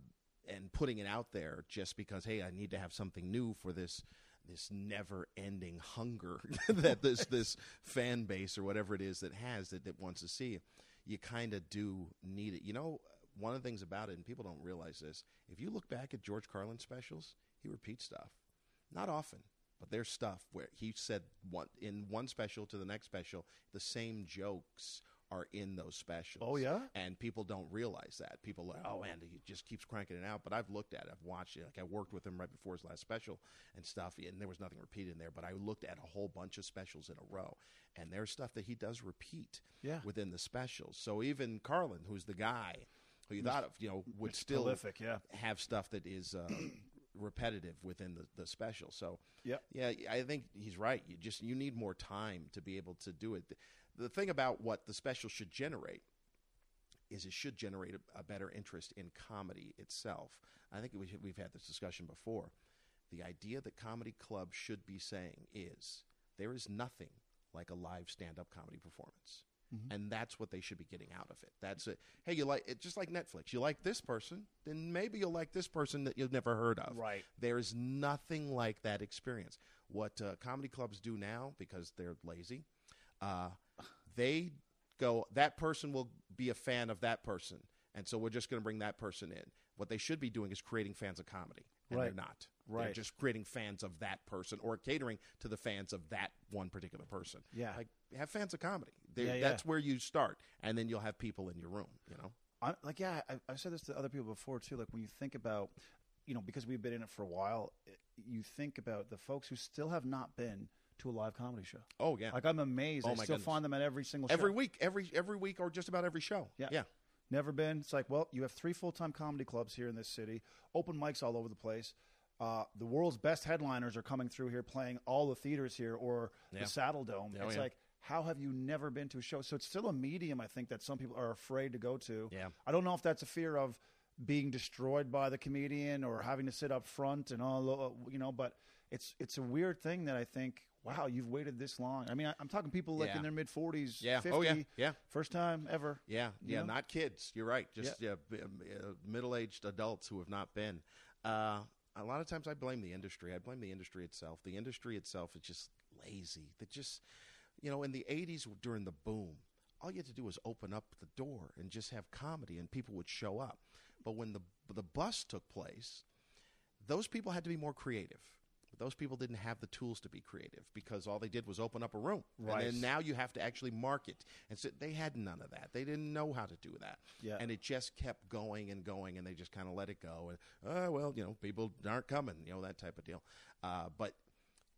and putting it out there just because, hey, I need to have something new for this this never-ending hunger that this this fan base or whatever it is that has that, that wants to see, you kind of do need it. You know, one of the things about it, and people don't realize this, if you look back at George Carlin specials, he repeats stuff. Not often, but there's stuff where he said one in one special to the next special, the same jokes are in those specials. Oh, yeah? and people don't realize that. People are like, oh man, he just keeps cranking it out. But I've looked at it, I've watched it. Like I worked with him right before his last special and stuff, and there was nothing repeated in there. But I looked at a whole bunch of specials in a row, and there's stuff that he does repeat Yeah. within the specials. So even Carlin, who's the guy who you thought of, you know, would still prolific, yeah. have stuff that is uh, repetitive within the, the special. So yeah, yeah, I think he's right. You just you need more time to be able to do it. The, the thing about what the special should generate is it should generate a, a better interest in comedy itself. I think we, we've had this discussion before. The idea that comedy clubs should be saying is there is nothing like a live stand-up comedy performance. And that's what they should be getting out of it. That's it. Hey, you like it just like Netflix. You like this person, then maybe you'll like this person that you've never heard of. Right. There's nothing like that experience. What uh, comedy clubs do now, because they're lazy, uh, they go, that person will be a fan of that person. And so we're just going to bring that person in. What they should be doing is creating fans of comedy. And Right. they're not. They're Right. just creating fans of that person or catering to the fans of that one particular person. Yeah. Like, have fans of comedy. Yeah, yeah. That's where you start. And then you'll have people in your room, you know? I, like yeah, I, I've said this to other people before too. Like when you think about, you know, because we've been in it for a while, you think about the folks who still have not been to a live comedy show. Oh, yeah. Like I'm amazed. Oh, I my still goodness. find them at every single every week, every every week, or just about every show. Yeah. yeah, Never been. It's like, well, you have three full time comedy clubs here in this city, open mics all over the place. Uh, the world's best headliners are coming through here, playing all the theaters here or Yeah. the Saddledome. Oh, it's yeah. like, how have you never been to a show? So it's still a medium, I think, that some people are afraid to go to. Yeah. I don't know if that's a fear of being destroyed by the comedian or having to sit up front and all, you know. But it's it's a weird thing that I think. Wow, you've waited this long. I mean, I, I'm talking people like in their mid 40s, Yeah. 50, Oh, yeah. Yeah. first time ever. Yeah, yeah, know? not kids. You're right. Just um, uh, middle-aged adults who have not been. Uh, a lot of times, I blame the industry. I blame the industry itself. The industry itself is just lazy. That just, you know, in the '80s during the boom, all you had to do was open up the door and just have comedy, and people would show up. But when the the bust took place, those people had to be more creative those people didn't have the tools to be creative because all they did was open up a room. Right. And then now you have to actually market. And so they had none of that. They didn't know how to do that. Yeah. And it just kept going and going, and they just kind of let it go. And, oh, well, you know, people aren't coming, you know, that type of deal. Uh, but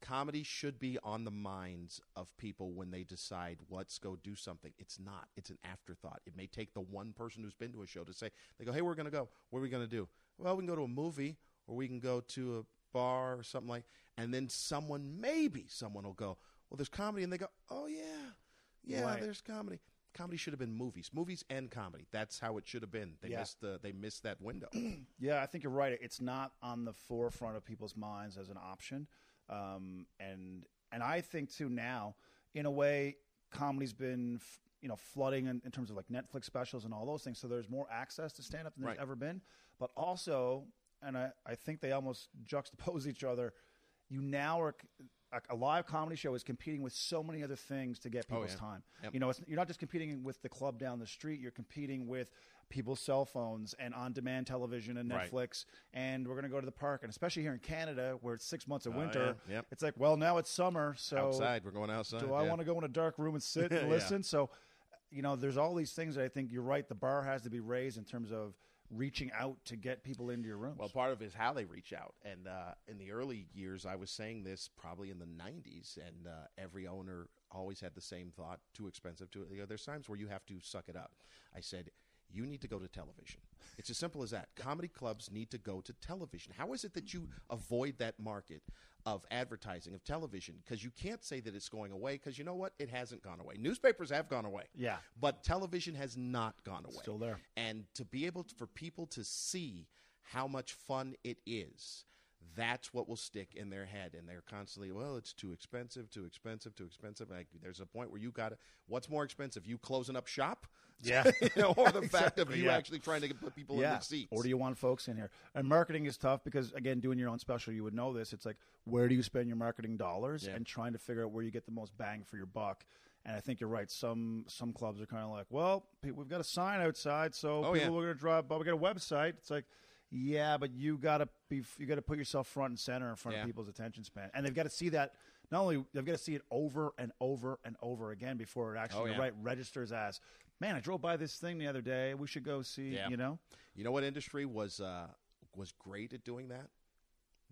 comedy should be on the minds of people when they decide let's go do something it's not it's an afterthought it may take the one person who's been to a show to say they go hey we're going to go what are we going to do well we can go to a movie or we can go to a bar or something like and then someone maybe someone will go well there's comedy and they go oh yeah yeah Right. there's comedy comedy should have been movies movies and comedy that's how it should have been they Yeah. missed the they missed that window Yeah, I think you're right. It's not on the forefront of people's minds as an option, um, and and I think too now, in a way, comedy's been f- you know flooding in, in terms of like Netflix specials and all those things. So there's more access to stand up than there's Right. ever been. But also, and I, I think they almost juxtapose each other. You now are a, a live comedy show is competing with so many other things to get oh, people's Oh, yeah. time. Yep. You know, it's, you're not just competing with the club down the street. You're competing with people's cell phones and on-demand television and Right. Netflix. And we're going to go to the park, and especially here in Canada, where it's six months of Oh, winter, yeah. Yep. it's like, well, now it's summer, so outside we're going outside do I yeah. want to go in a dark room and sit and listen? So, you know, there's all these things that I think you're right. The bar has to be raised in terms of reaching out to get people into your rooms. Well, part of it is how they reach out. And uh, in the early years, I was saying this probably in the 90s, and uh, every owner always had the same thought too expensive. To, you know, there's times where you have to suck it up. I said, you need to go to television. It's as simple as that. Comedy clubs need to go to television. How is it that you avoid that market of advertising, of television? Because you can't say that it's going away, because you know what? It hasn't gone away. Newspapers have gone away. Yeah. But television has not gone away. Still there. And to be able to, for people to see how much fun it is, that's what will stick in their head. And they're constantly, well, it's too expensive, too expensive, too expensive. Like, there's a point where you got to, what's more expensive, you closing up shop? Yeah. you know, or the fact of you yeah. actually trying to put people in the seats. Or do you want folks in here? And marketing is tough because, again, doing your own special, you would know this. It's like, where do you spend your marketing dollars Yeah. and trying to figure out where you get the most bang for your buck. And I think you're right. Some some clubs are kind of like, well, we've got a sign outside, so Oh, people yeah. are going to drive. But we got a website. It's like, yeah, but you got to be you got to put yourself front and center in front Yeah. of people's attention span, and they've got to see that. Not only they've got to see it over and over and over again before it actually Oh, yeah. right registers as, man, I drove by this thing the other day. We should go see. Yeah. You know, You know what industry was uh, was great at doing that?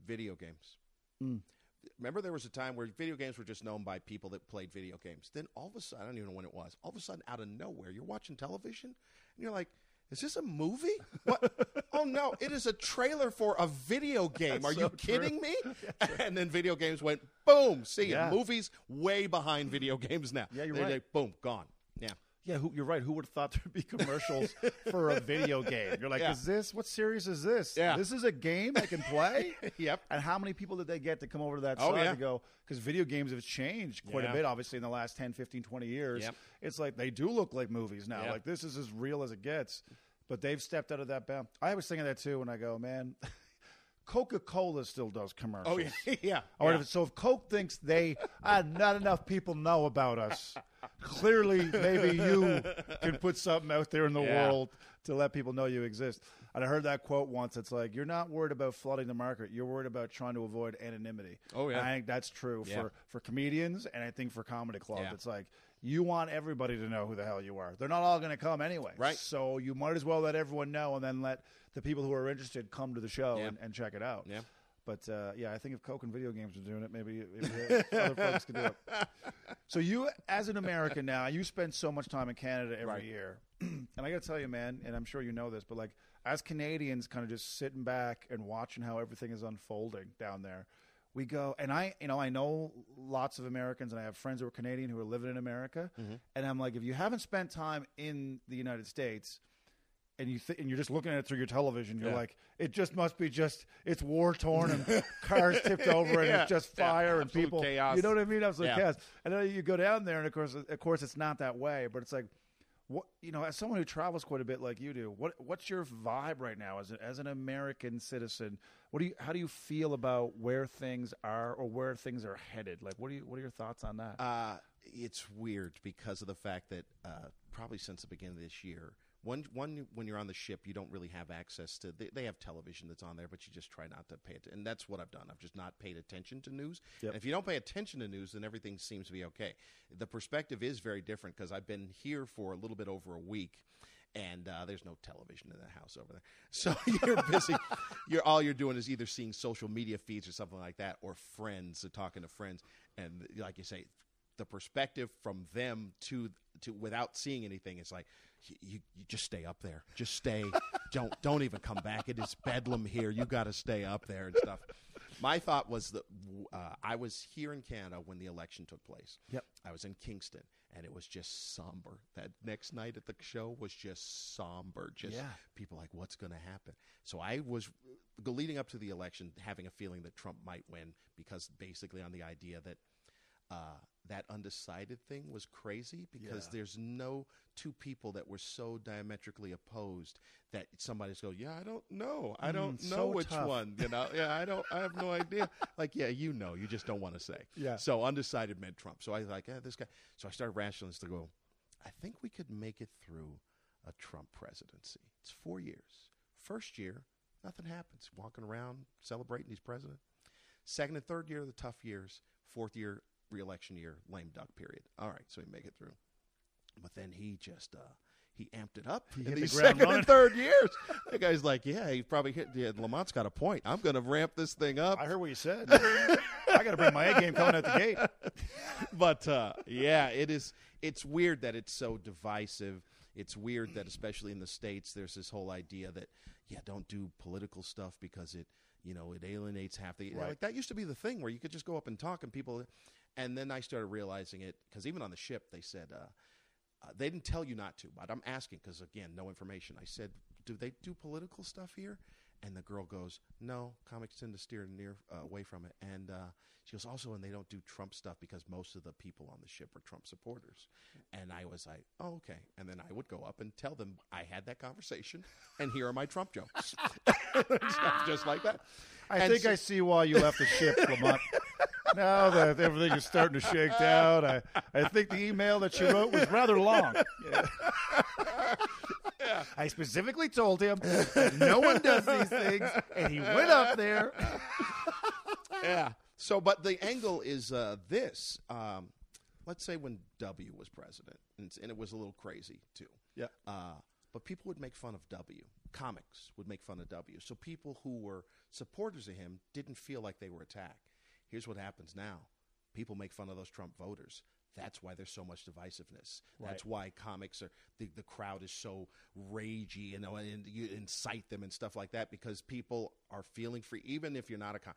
Video games. Mm. Remember, there was a time where video games were just known by people that played video games. Then all of a sudden, I don't even know when it was. All of a sudden, out of nowhere, you're watching television, and you're like, "Is this a movie? What? oh no, it is a trailer for a video game. Are so you true. kidding me?" and then video games went boom. See, Yeah. movies way behind video games now. Yeah, you're They're right. like, boom, gone. Yeah. Yeah, who, you're right. Who would have thought there'd be commercials for a video game? You're like, Yeah. is this what series is this? Yeah. this is a game I can play. Yep. And how many people did they get to come over to that Oh, side yeah. to go? Because video games have changed quite Yeah. a bit, obviously, in the last 10, 15, 20 years. Yep. It's like they do look like movies now. Yep. Like this is as real as it gets. But they've stepped out of that bound. I was thinking that too when I go, man. Coca Cola still does commercials. Oh yeah, yeah. Yeah. if- so if Coke thinks they ah, not enough people know about us, clearly maybe you can put something out there in the Yeah. world to let people know you exist. And I heard that quote once. It's like you're not worried about flooding the market; you're worried about trying to avoid anonymity. Oh, yeah. And I think that's true Yeah. for for comedians, and I think for comedy clubs, it's like you want everybody to know who the hell you are. They're not all going to come anyway, Right. So you might as well let everyone know, and then let the people who are interested come to the show Yeah. and, and check it out. Yeah. But uh, yeah, I think if Coke and video games are doing it, maybe, maybe other folks could do it. So you, as an American now, you spend so much time in Canada every Right. year, and I got to tell you, man, and I'm sure you know this, but like as Canadians, kind of just sitting back and watching how everything is unfolding down there. We go, and I, you know, I know lots of Americans, and I have friends who are Canadian who are living in America, mm-hmm. and I'm like, if you haven't spent time in the United States, and you th- and you're just looking at it through your television. You're Yeah. like, it just must be just it's war torn and cars tipped over and Yeah. it's just Yeah. fire and Absolute people. chaos. You know what I mean? Absolute Yeah. chaos. And then you go down there, and of course, of course, it's not that way. But it's like, what you know, as someone who travels quite a bit like you do, what what's your vibe right now as a, as an American citizen? What do you how do you feel about where things are or where things are headed? Like, what do you what are your thoughts on that? Uh, it's weird because of the fact that uh, probably since the beginning of this year, One, one when you're on the ship, you don't really have access to. They, they have television that's on there, but you just try not to pay it. And that's what I've done. I've just not paid attention to news. Yep. And if you don't pay attention to news, then everything seems to be okay. The perspective is very different because I've been here for a little bit over a week. And uh, there's no television in the house over there, so you're busy. you're all you're doing is either seeing social media feeds or something like that, or friends, or talking to friends. And like you say, the perspective from them to to without seeing anything is like you, you, just stay up there. Just stay. Don't don't even come back. It is bedlam here. You got to stay up there and stuff. My thought was that uh, i was here in canada when the election took place. Yep. i was in kingston and it was just somber. That next night at the show was just somber. Just Yeah. people like what's going to happen? So i was leading up to the election having a feeling that trump might win because basically on the idea that uh, that undecided thing was crazy because Yeah. there's no two people that were so diametrically opposed that somebody's go, yeah, I don't know, I don't Mm, know so which tough. one, you know, yeah, I don't, I have no idea. like, yeah, you know, you just don't want to say. Yeah. So undecided meant Trump. So I was like, yeah, this guy. So I started rationalizing to go, I think we could make it through a Trump presidency. It's four years. First year, nothing happens. Walking around celebrating he's president. Second and third year are the tough years. Fourth year, reelection year, lame duck period. All right, so we make it through. But then he just uh, he amped it up in hit the these second running. and third years. the guy's like, yeah, he probably hit. Yeah, Lamont's got a point. I'm going to ramp this thing up. I heard what you said. I got to bring my A game coming out the gate. but uh, yeah, it is. It's weird that it's so divisive. It's weird that, especially in the states, there's this whole idea that yeah, don't do political stuff because it, you know, it alienates half the. Right. Like that used to be the thing where you could just go up and talk and people, and then I started realizing it because even on the ship they said. Uh, uh, they didn't tell you not to, but I'm asking because again, no information. I said, "Do they do political stuff here?" And the girl goes, "No, comics tend to steer near uh, away from it." And uh, she goes, "Also, and they don't do Trump stuff because most of the people on the ship are Trump supporters." And I was like, "Oh, okay." And then I would go up and tell them I had that conversation, and here are my Trump jokes, just like that. I And think so- I see why you left the ship, Lamont. now that everything is starting to shake down, I, I think the email that you wrote was rather long. Yeah. I specifically told him that no one does these things, and he went up there. yeah. So, but the angle is uh, this. Um, let's say when W was president, and, and it was a little crazy too. Yeah. Uh, but people would make fun of W. Comics would make fun of W. So people who were supporters of him didn't feel like they were attacked. Here's what happens now people make fun of those Trump voters. That's why there's so much divisiveness. That's why comics are the, the crowd is so ragey, you know, and you incite them and stuff like that because people are feeling free, even if you're not a com-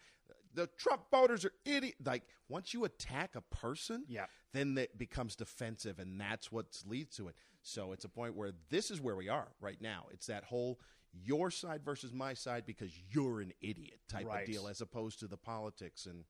the Trump voters are idiot. Like once you attack a person, Yeah. then it becomes defensive, and that's what leads to it. So it's a point where this is where we are right now. It's that whole your side versus my side because you're an idiot type Right. of deal, as opposed to the politics. And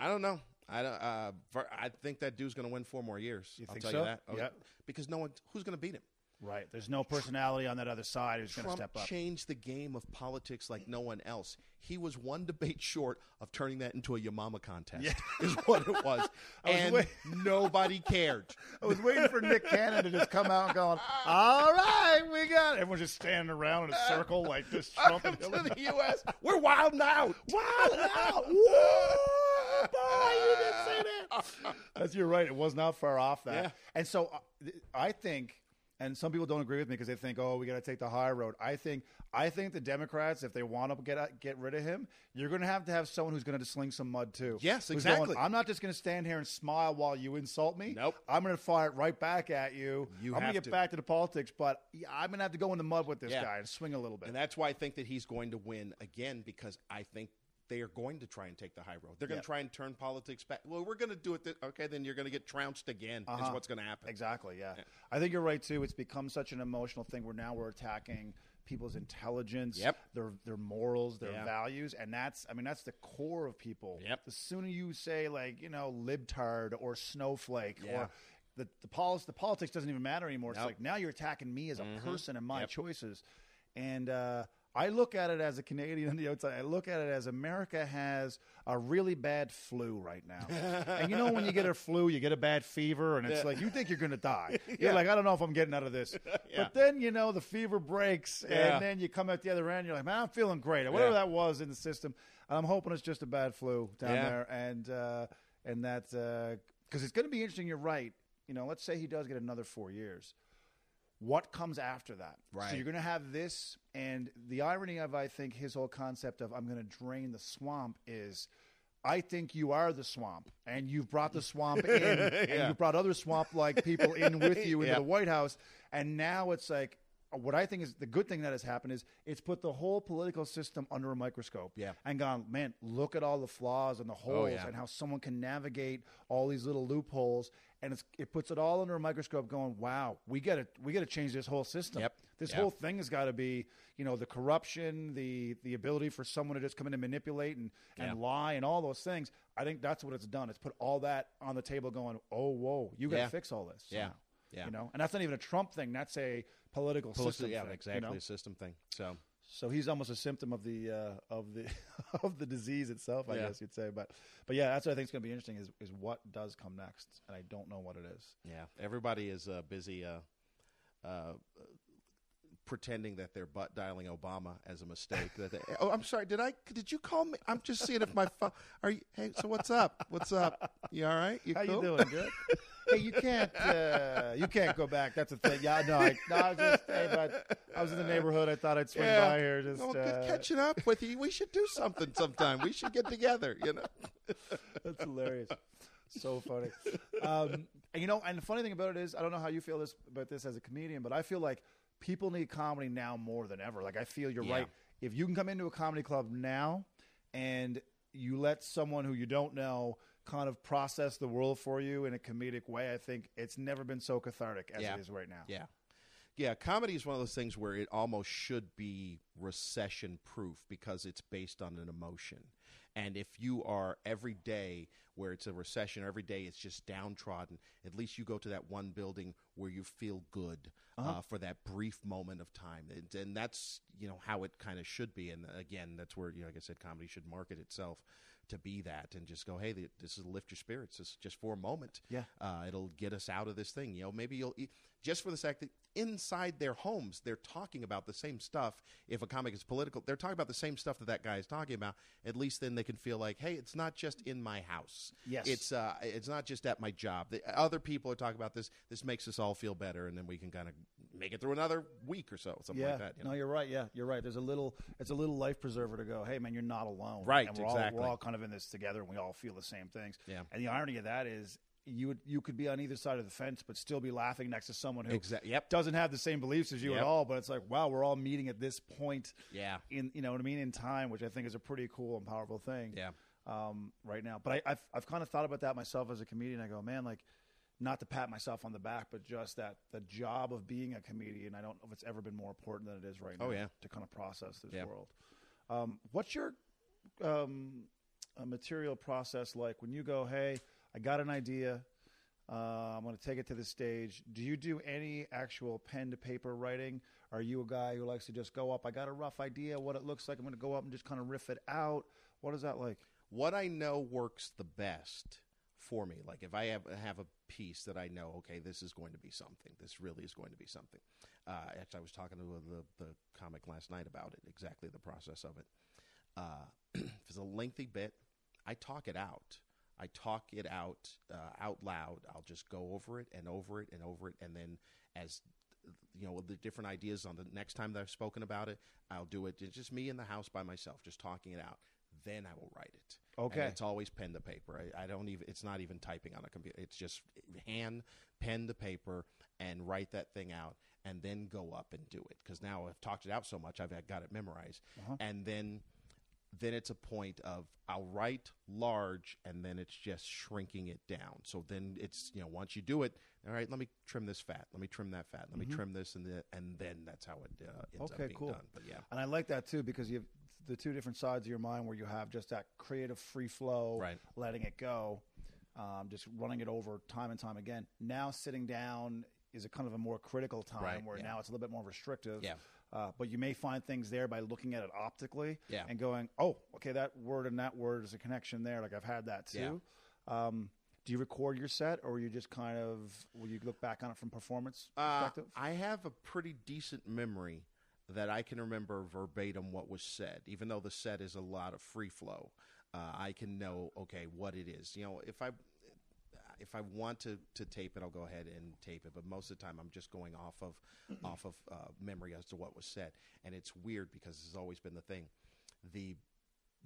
I don't know. I don't. Uh, I think that dude's going to win four more years. You I'll think tell so? you that. Yeah. Because no one who's going to beat him. Right. There's no personality on that other side who's going to step up. changed the game of politics like no one else. He was one debate short of turning that into a Yamama contest. yeah. Is what it was, was and wait- nobody cared. I was waiting for Nick Cannon to just come out and going, "All right, we got it." Everyone's just standing around in a circle like this. Trump and Welcome to the U.S. We're wild now. Wild out. Whoa, boy, you didn't say that. That's you're right. It was not far off that. Yeah. And so uh, I think, and some people don't agree with me because they think, oh, we got to take the high road. I think, I think the Democrats, if they want to get out- get rid of him, you're going to have to have someone who's going to sling some mud too. Yes, Who's going, exactly. I'm not just going to stand here and smile while you insult me. Nope. I'm going to fire it right back at you. You I'm have to get to. back to the politics, but yeah, I'm going to have to go in the mud with this Yeah. guy and swing a little bit. And that's why I think that he's going to win again because I think they are going to try and take the high road. They're going Yeah. to try and turn politics back. Well, we're going to do it. Th- okay, then you're going to get trounced again. Is Uh-huh. what's going to happen. Exactly. Yeah. I think you're right too. It's become such an emotional thing where now we're attacking people's intelligence, Yep. their their morals, their Yeah. values, and that's I mean that's the core of people. Yep. The sooner you say like you know libtard or snowflake Yeah. or the the pol- the politics doesn't even matter anymore. It's like now you're attacking me as a person and my Yep. choices. And uh, I look at it as a Canadian on the outside. I look at it as America has a really bad flu right now. and you know when you get a flu, you get a bad fever, and it's like you think you're going to die. You're like, I don't know if I'm getting out of this. But then you know the fever breaks, Yeah. and then you come out the other end. You're like, man, I'm feeling great. Or whatever Yeah. that was in the system. I'm hoping it's just a bad flu down Yeah. there, and uh, and that because it's going to be interesting. You're right. You know, let's say he does get another four years what comes after that. Right. So you're going to have this, and the irony of I think his whole concept of I'm going to drain the swamp is. I think you are the swamp, and you've brought the swamp in, and you've brought other swamp-like people in with you into Yeah. the White House, and now it's like what I think is the good thing that has happened is it's put the whole political system under a microscope, Yeah. and gone, man, look at all the flaws and the oh, holes, Oh, yeah. and how someone can navigate all these little loopholes, and it's, it puts it all under a microscope. Going, wow, we got to we got to change this whole system. Yep. This Yeah. whole thing has got to be, you know, the corruption, the the ability for someone to just come in and manipulate and, and lie and all those things. I think that's what it's done. It's put all that on the table. Going, oh, whoa, you got to Yeah. fix all this. Yeah. somehow." Yeah. You know, and that's not even a Trump thing. That's a political Political- system. yeah, thing, exactly You know? a system thing. So So he's almost a symptom of the uh, of the of the disease itself, I Yeah. guess you'd say. But but yeah, that's what I think is going to be interesting is is what does come next, and I don't know what it is. yeah, everybody is uh, busy uh, uh, pretending that they're butt dialing Obama as a mistake. that they, oh, I'm sorry. Did I? Did you call me? I'm just seeing if my phone. Are you? Hey, so what's up? What's up? You all right? You How cool? you doing? Good. hey, you can't uh, you can't go back. That's a thing. Yeah, no, I, no, I was just hey, but I was in the neighborhood. I thought I'd swing Yeah. by here. Just good uh, catching up with you. We should do something sometime. We should get together. You know. That's hilarious. So funny. Um, and you know, and the funny thing about it is, I don't know how you feel this about this as a comedian, but I feel like people need comedy now more than ever. Like I feel you're Yeah. right. If you can come into a comedy club now and you let someone who you don't know kind of process the world for you in a comedic way, I think it's never been so cathartic as Yeah. it is right now. Yeah. Yeah, comedy is one of those things where it almost should be recession proof because it's based on an emotion. And if you are every day where it's a recession, every day it's just downtrodden, at least you go to that one building where you feel good uh for that brief moment of time. And, and that's, you know, how it kind of should be. And again, that's where, you know, like I said, comedy should market itself to be that and just go, hey, this is lift your spirits. This is just for a moment. Yeah. Uh, it'll get us out of this thing. You know, maybe you'll just for the fact that inside their homes they're talking about the same stuff. If a comic is political, they're talking about the same stuff that that guy is talking about. At least then they can feel like, hey, it's not just in my house. Yes. it's uh, it's not just at my job. The, other people are talking about this. This makes us all feel better, and then we can kind of make it through another week or so, something Yeah, like that. you know? no, you're right. Yeah, you're right. There's a little, it's a little life preserver to go. Hey, man, you're not alone. Right, And we're exactly. All, we're all kind of in this together, and we all feel the same things. Yeah. And the irony of that is, you would, you could be on either side of the fence, but still be laughing next to someone who Exa- yep. doesn't have the same beliefs as you at all. But it's like, wow, we're all meeting at this point. Yeah. In you know what I mean in time, which I think is a pretty cool and powerful thing. Yeah. Um, right now, but I, I've I've kind of thought about that myself as a comedian. I go, man, like. Not to pat myself on the back, but just that the job of being a comedian. I don't know if it's ever been more important than it is right now Oh, yeah. to kind of process this Yeah. world. Um, what's your um, material process like when you go, hey, I got an idea. Uh, I'm going to take it to the stage. Do you do any actual pen to paper writing? Are you a guy who likes to just go up? I got a rough idea what it looks like. I'm going to go up and just kind of riff it out. What is that like? what I know works the best for me. Like if I have have a piece that I know, okay, this is going to be something. This really is going to be something. Uh, actually, I was talking to the the comic last night about it. Exactly the process of it. Uh, if it's a lengthy bit, I talk it out. I talk it out uh, out loud. I'll just go over it and over it and over it, and then as you know the different ideas on the next time that I've spoken about it, I'll do it. It's just me in the house by myself, just talking it out. Then I will write it. Okay. And it's always pen to paper. I, I don't even. It's not even typing on a computer. It's just hand pen to paper and write that thing out, and then go up and do it. Because now I've talked it out so much, I've got it memorized, and then then it's a point of I'll write large and then it's just shrinking it down. So then it's you know once you do it, all right, let me trim this fat, let me trim that fat, let me trim this and the, and then that's how it uh, ends up Okay, being cool. done. But yeah, And I like that too because you have the two different sides of your mind where you have just that creative free flow, Right. letting it go, um, just running it over time and time again. Now sitting down is a kind of a more critical time Right, where yeah. now it's a little bit more restrictive. Yeah. Uh, but you may find things there by looking at it optically Yeah. and going, oh, okay, that word and that word is a connection there. Like I've had that too. Um, do you record your set, or you just kind of will you look back on it from performance Uh, perspective? I have a pretty decent memory that I can remember verbatim what was said, even though the set is a lot of free flow. Uh, I can know okay what it is. You know, if I if I want to, to tape it, I'll go ahead and tape it. But most of the time, I'm just going off of off of uh, memory as to what was said, and it's weird because this has always been the thing. The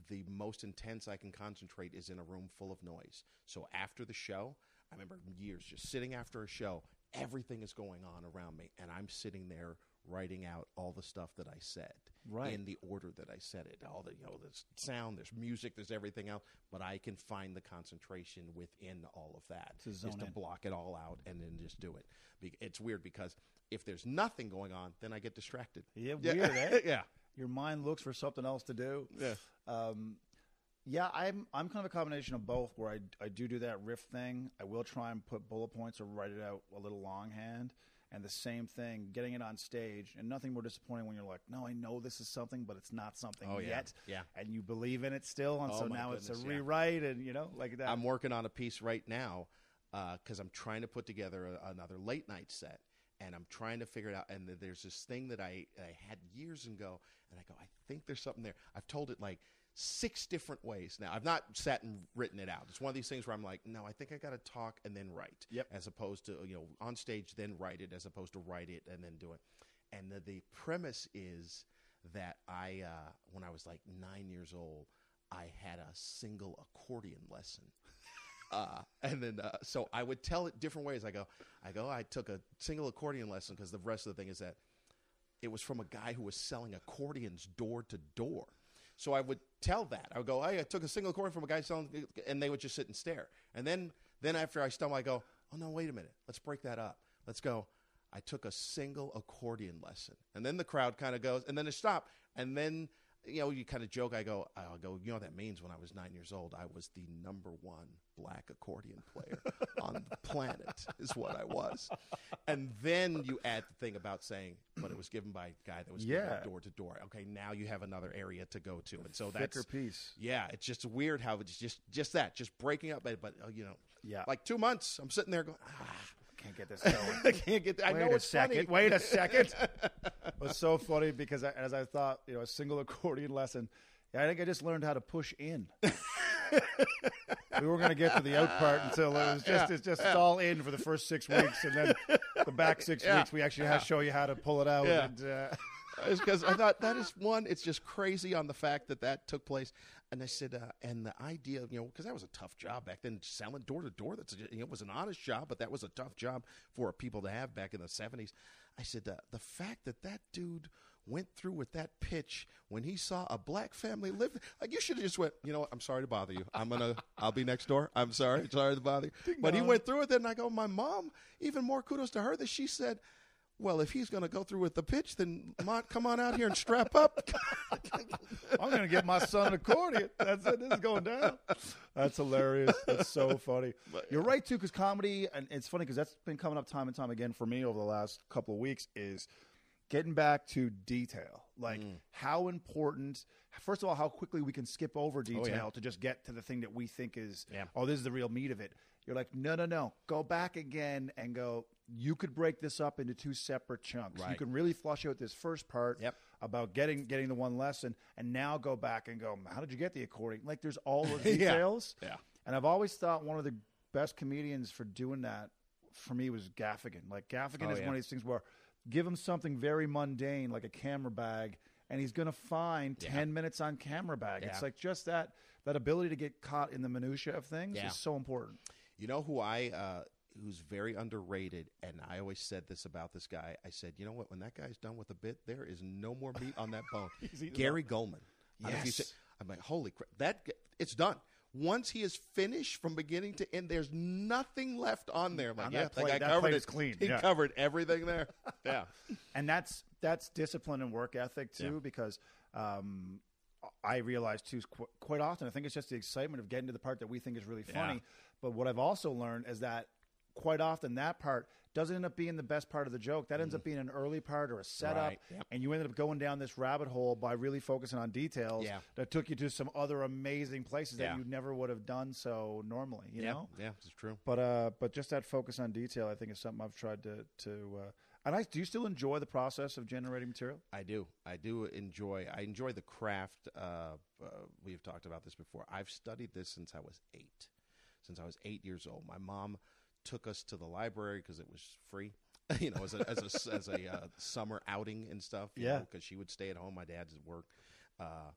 the most intense I can concentrate is in a room full of noise. So after the show, I remember years just sitting after a show, everything is going on around me, and I'm sitting there writing out all the stuff that I said Right. in the order that I said it. All the you know, there's sound, there's music, there's everything else, but I can find the concentration within all of that. To is to in. block it all out and then just do it. It's weird because if there's nothing going on, then I get distracted. Yeah, weird, eh? yeah. Your mind looks for something else to do. Yeah. Um, yeah, I'm I'm kind of a combination of both. Where I I do do that riff thing. I will try and put bullet points or write it out a little longhand. And the same thing, getting it on stage, and nothing more disappointing when you're like, "No, I know this is something, but it's not something Oh, yeah. yet." Yeah. and you believe in it still, and Oh, so now it's goodness, a yeah. rewrite, and you know, like that. I'm working on a piece right now uh, because I'm trying to put together a, another late night set, and I'm trying to figure it out. And there's this thing that I, I had years ago, and I go, I think there's something there. I've told it like six different ways now. I've not sat and written it out. It's one of these things where I'm like, no, I think I got to talk and then write, Yep. as opposed to you know on stage then write it, as opposed to write it and then do it. And the, the premise is that I, uh, when I was like nine years old, I had a single accordion lesson. Uh, and then, uh, so I would tell it different ways. I go, I go, I took a single accordion lesson because the rest of the thing is that it was from a guy who was selling accordions door to door. So I would tell that. I would go, hey, I took a single accordion from a guy selling, and they would just sit and stare. And then, then after I stumble, I go, oh no, wait a minute, let's break that up. Let's go. I took a single accordion lesson, and then the crowd kind of goes, and then it stopped, and then you know you kind of joke. I go, I go, you know what that means? When I was nine years old, I was the number one black accordion player on the planet, is what I was. And then you add the thing about saying, but it was given by a guy that was Yeah. door to door. Okay, now you have another area to go to, and so that's Thicker piece. yeah, it's just weird how it's just just that, just breaking up. But, but uh, you know, Yeah. like two months, I'm sitting there going, ah, I can't get this going. I can't get. I Wait know a it's second. funny. Wait a second. it was so funny because I, as I thought, you know, a single accordion lesson. Yeah, I think I just learned how to push in. we were going to get to the out part until it was just it's just all in for the first six weeks, and then the back six Yeah. weeks we actually had to show you how to pull it out. Yeah. And, uh, because I thought that is one. It's just crazy on the fact that that took place. And I said, uh, and the idea, you know, because that was a tough job back then, selling door to door. That's a, you know, it was an honest job, but that was a tough job for people to have back in the seventies. I said, uh, the fact that that dude went through with that pitch when he saw a black family live, like you should have just went, you know what? I'm sorry to bother you. I'm gonna, I'll be next door. I'm sorry, sorry to bother you. But he went through with it, and I go, my mom. Even more kudos to her that she said. Well, if he's going to go through with the pitch, then Mont, come on out here and strap up. I'm going to get my son an accordion. That's it. This is going down. That's hilarious. That's so funny. You're right too, because comedy, and it's funny because that's been coming up time and time again for me over the last couple of weeks. Is getting back to detail, like Mm. how important. First of all, how quickly we can skip over detail Oh, yeah. to just get to the thing that we think is, Yeah. oh, this is the real meat of it. You're like, no, no, no. Go back again and go. You could break this up into two separate chunks. You can really flush out this first part Yep. about getting getting the one lesson, and now go back and go, how did you get the accordion? Like, there's all the Yeah. details. Yeah. And I've always thought one of the best comedians for doing that for me was Gaffigan. Like Gaffigan Oh, is yeah. one of these things where give him something very mundane like a camera bag and he's going to find 10 minutes on camera bag. Yeah. It's like just that that ability to get caught in the minutia of things Yeah. is so important. You know who I uh, who's very underrated, and I always said this about this guy. I said, you know what? When that guy's done with a bit, there is no more meat on that bone. eaten Gary Gulman. I don't know if you Yes. say- I'm like, holy crap! That it's done. Once he is finished from beginning to end, there's nothing left on there. I'm like, On yeah, that plate- guy that covered plate it. is clean, He yeah. covered everything there. yeah, and that's that's discipline and work ethic too Yeah. because um, I realize too qu- quite often I think it's just the excitement of getting to the part that we think is really funny. Yeah. But what I've also learned is that quite often that part doesn't end up being the best part of the joke. That ends up being an early part or a setup, Mm-hmm. Right, yep. and you ended up going down this rabbit hole by really focusing on details Yeah. that took you to some other amazing places Yeah. that you never would have done so normally. You yeah, know, yeah, it's true. but uh, but just that focus on detail, I think, is something I've tried to to. Uh, and I do you still enjoy the process of generating material? I do. I do enjoy. I enjoy the craft. Uh, uh, we've talked about this before. I've studied this since I was eight. Since I was eight years old, my mom took us to the library because it was free. you know, as a as a, as a uh, summer outing and stuff. Yeah. Because she would stay at home. My dad's at work. Uh,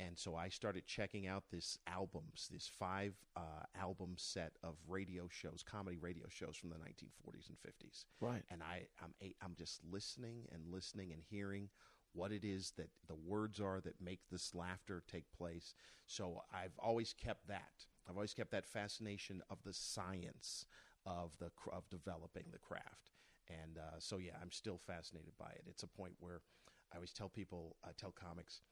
and so I started checking out this albums, this five uh, album set of radio shows, comedy radio shows from the 1940s and 50s. Right. And I, I'm, I'm just listening and listening and hearing what it is that the words are that make this laughter take place. So I've always kept that. I've always kept that fascination of the science of the of developing the craft. And uh, so yeah, I'm still fascinated by it. It's a point where I always tell people, I tell comics,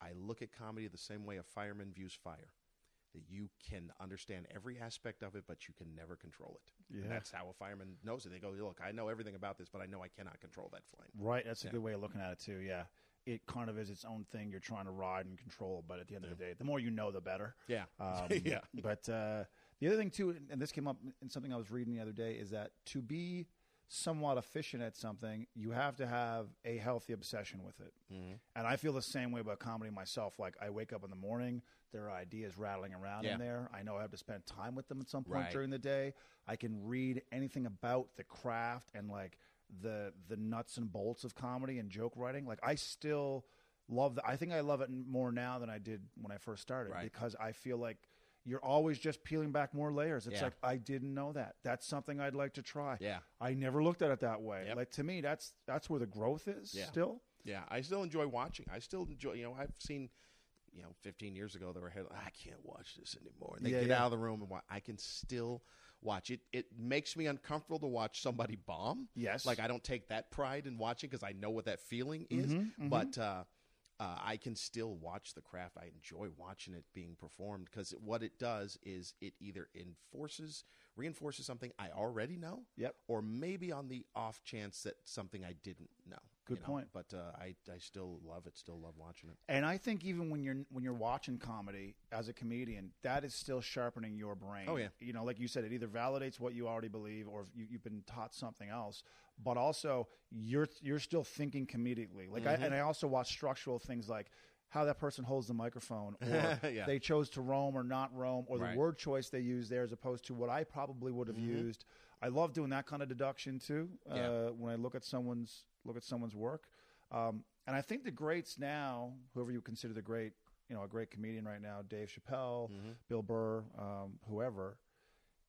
I look at comedy the same way a fireman views fire. That you can understand every aspect of it, but you can never control it. And Yeah. that's how a fireman knows it. They go, look, I know everything about this, but I know I cannot control that flame. Right. That's a Yeah. good way of looking at it too. Yeah. It kind of is its own thing you're trying to ride and control, but at the end of the day, the more you know, the better. Yeah. Um, Yeah. But uh, the other thing too, and this came up in something I was reading the other day, is that to be somewhat efficient at something, you have to have a healthy obsession with it. Mm-hmm. And I feel the same way about comedy myself. Like I wake up in the morning, there are ideas rattling around Yeah. in there. I know I have to spend time with them at some point Right. during the day. I can read anything about the craft and like the the nuts and bolts of comedy and joke writing. Like I still love that. I think I love it more now than I did when I first started Right. because I feel like you're always just peeling back more layers. It's Yeah. like I didn't know that. That's something I'd like to try. Yeah. I never looked at it that way. Yep. Like to me, that's that's where the growth is. Yeah. Still. Yeah, I still enjoy watching. I still enjoy. You know, I've seen. You know, 15 years ago, they were head- I can't watch this anymore. And they Yeah, get out of the room and watch. I can still watch it. It makes me uncomfortable to watch somebody bomb. Yes. like I don't take that pride in watching because I know what that feeling is. Mm-hmm, But uh, uh, I can still watch the craft. I enjoy watching it being performed because what it does is it either enforces, reinforces something I already know. Yep. Or maybe on the off chance that something I didn't know. Good you know? point. But uh, I I still love it. Still love watching it. And I think even when you're when you're watching comedy as a comedian, that is still sharpening your brain. Oh, yeah. you know, like you said, it either validates what you already believe, or you, you've been taught something else. But also, you're you're still thinking comedically. Like, Mm-hmm. I, and I also watch structural things like how that person holds the microphone, or Yeah. they chose to roam or not roam, or the Right. Mm-hmm. word choice they use there as opposed to what I probably would have used. I love doing that kind of deduction too. Uh, Yeah. when I look at someone's look at someone's work. Um, and I think the greats now, whoever you consider the great, you know, a great comedian right now, Dave Chappelle, Mm-hmm. Bill Burr, um, whoever,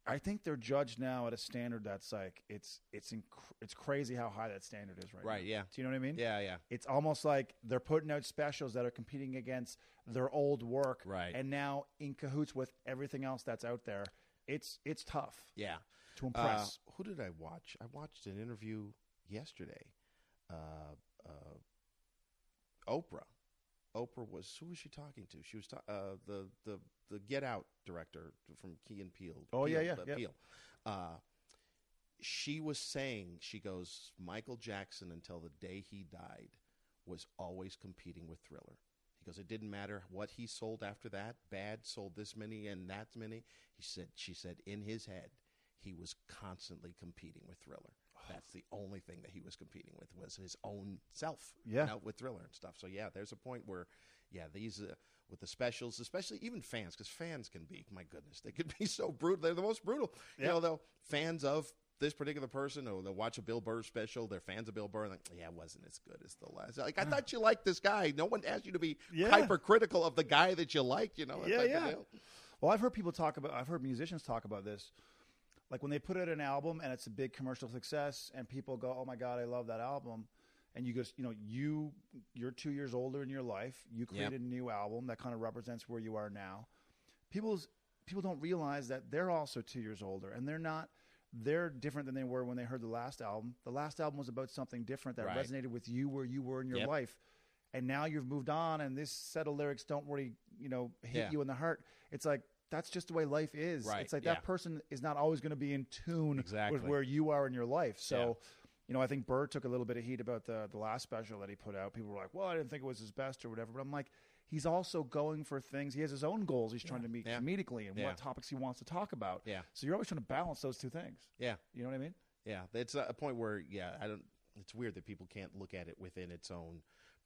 I think they're judged now at a standard that's like it's it's inc- it's crazy how high that standard is right now. Right, now. yeah. Do you know what I mean? Yeah, yeah. It's almost like they're putting out specials that are competing against their old work, Right. And now in cahoots with everything else that's out there. It's it's tough Yeah. to impress. Uh, who did I watch? I watched an interview yesterday. Uh, uh, Oprah. Oprah was who was she talking to? She was ta- uh, the the the Get Out director from Key and Peele. Oh, yeah, Peele, yeah, uh, yeah. Peele. Uh, she was saying she goes Michael Jackson until the day he died was always competing with Thriller. He goes, it didn't matter what he sold after that. Bad sold this many and that many. He said, she said, in his head, he was constantly competing with Thriller. That's the only thing that he was competing with was his own self. you Yeah. know, with Thriller and stuff. So yeah, there's a point where, yeah, these uh, with the specials, especially even fans, because fans can be, my goodness, they could be so brutal. They're the most brutal. You Yeah. know, though fans of this particular person, or they'll watch a Bill Burr special, they're fans of Bill Burr, and like, yeah, it wasn't as good as the last. Like, I thought you liked this guy. No one asked you to be Yeah. hypercritical of the guy that you liked. You know, yeah, type yeah. Well, I've heard people talk about. I've heard musicians talk about this. Like when they put out an album and it's a big commercial success, and people go, "Oh my god, I love that album," and you go, you know, you you're two years older in your life. You created a new album that kind of represents where you are now. People's people don't realize that they're also two years older, and they're not. They're different than they were when they heard the last album. The last album was about something different that Right. resonated with you where you were in your Yep. life and now you've moved on and this set of lyrics don't really you know hit Yeah. you in the heart it's like that's just the way life is. Right, It's like yeah. that person is not always going to be in tune Exactly. with where you are in your life. So, Yeah. You know, I think Burr took a little bit of heat about the the last special that he put out. People were like, "Well, I didn't think it was his best or whatever." But I'm like, he's also going for things. He has his own goals. He's trying to meet Yeah. comedically and Yeah. what topics he wants to talk about. Yeah. So you're always trying to balance those two things. Yeah, You know what I mean? yeah. It's a point where yeah, I don't. It's weird that people can't look at it within its own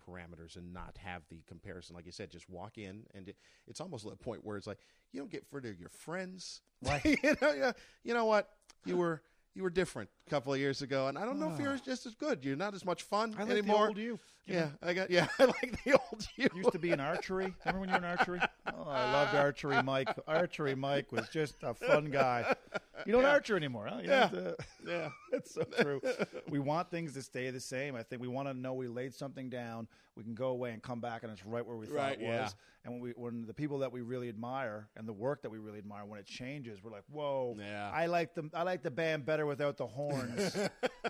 parameters and not have the comparison. Like you said, just walk in, and it, it's almost a point where it's like you don't get further your friends. Right. you know. You know what? You were you were different a couple of years ago, and I don't know if you're ah. just as good. You're not as much fun I like anymore. the old you. you yeah, know? I got. Yeah, I like the old you. used to be in archery. Remember when you were in archery? Oh, I loved archery, Mike. Archery, Mike was just a fun guy. You don't archer anymore, huh? You Yeah. uh, yeah, That's so true. we want things to stay the same. I think we want to know we laid something down. We can go away and come back, and it's right where we thought Right, it yeah. was. And when we, when the people that we really admire and the work that we really admire, when it changes, we're like, "Whoa, Yeah. I like the I like the band better without the horns."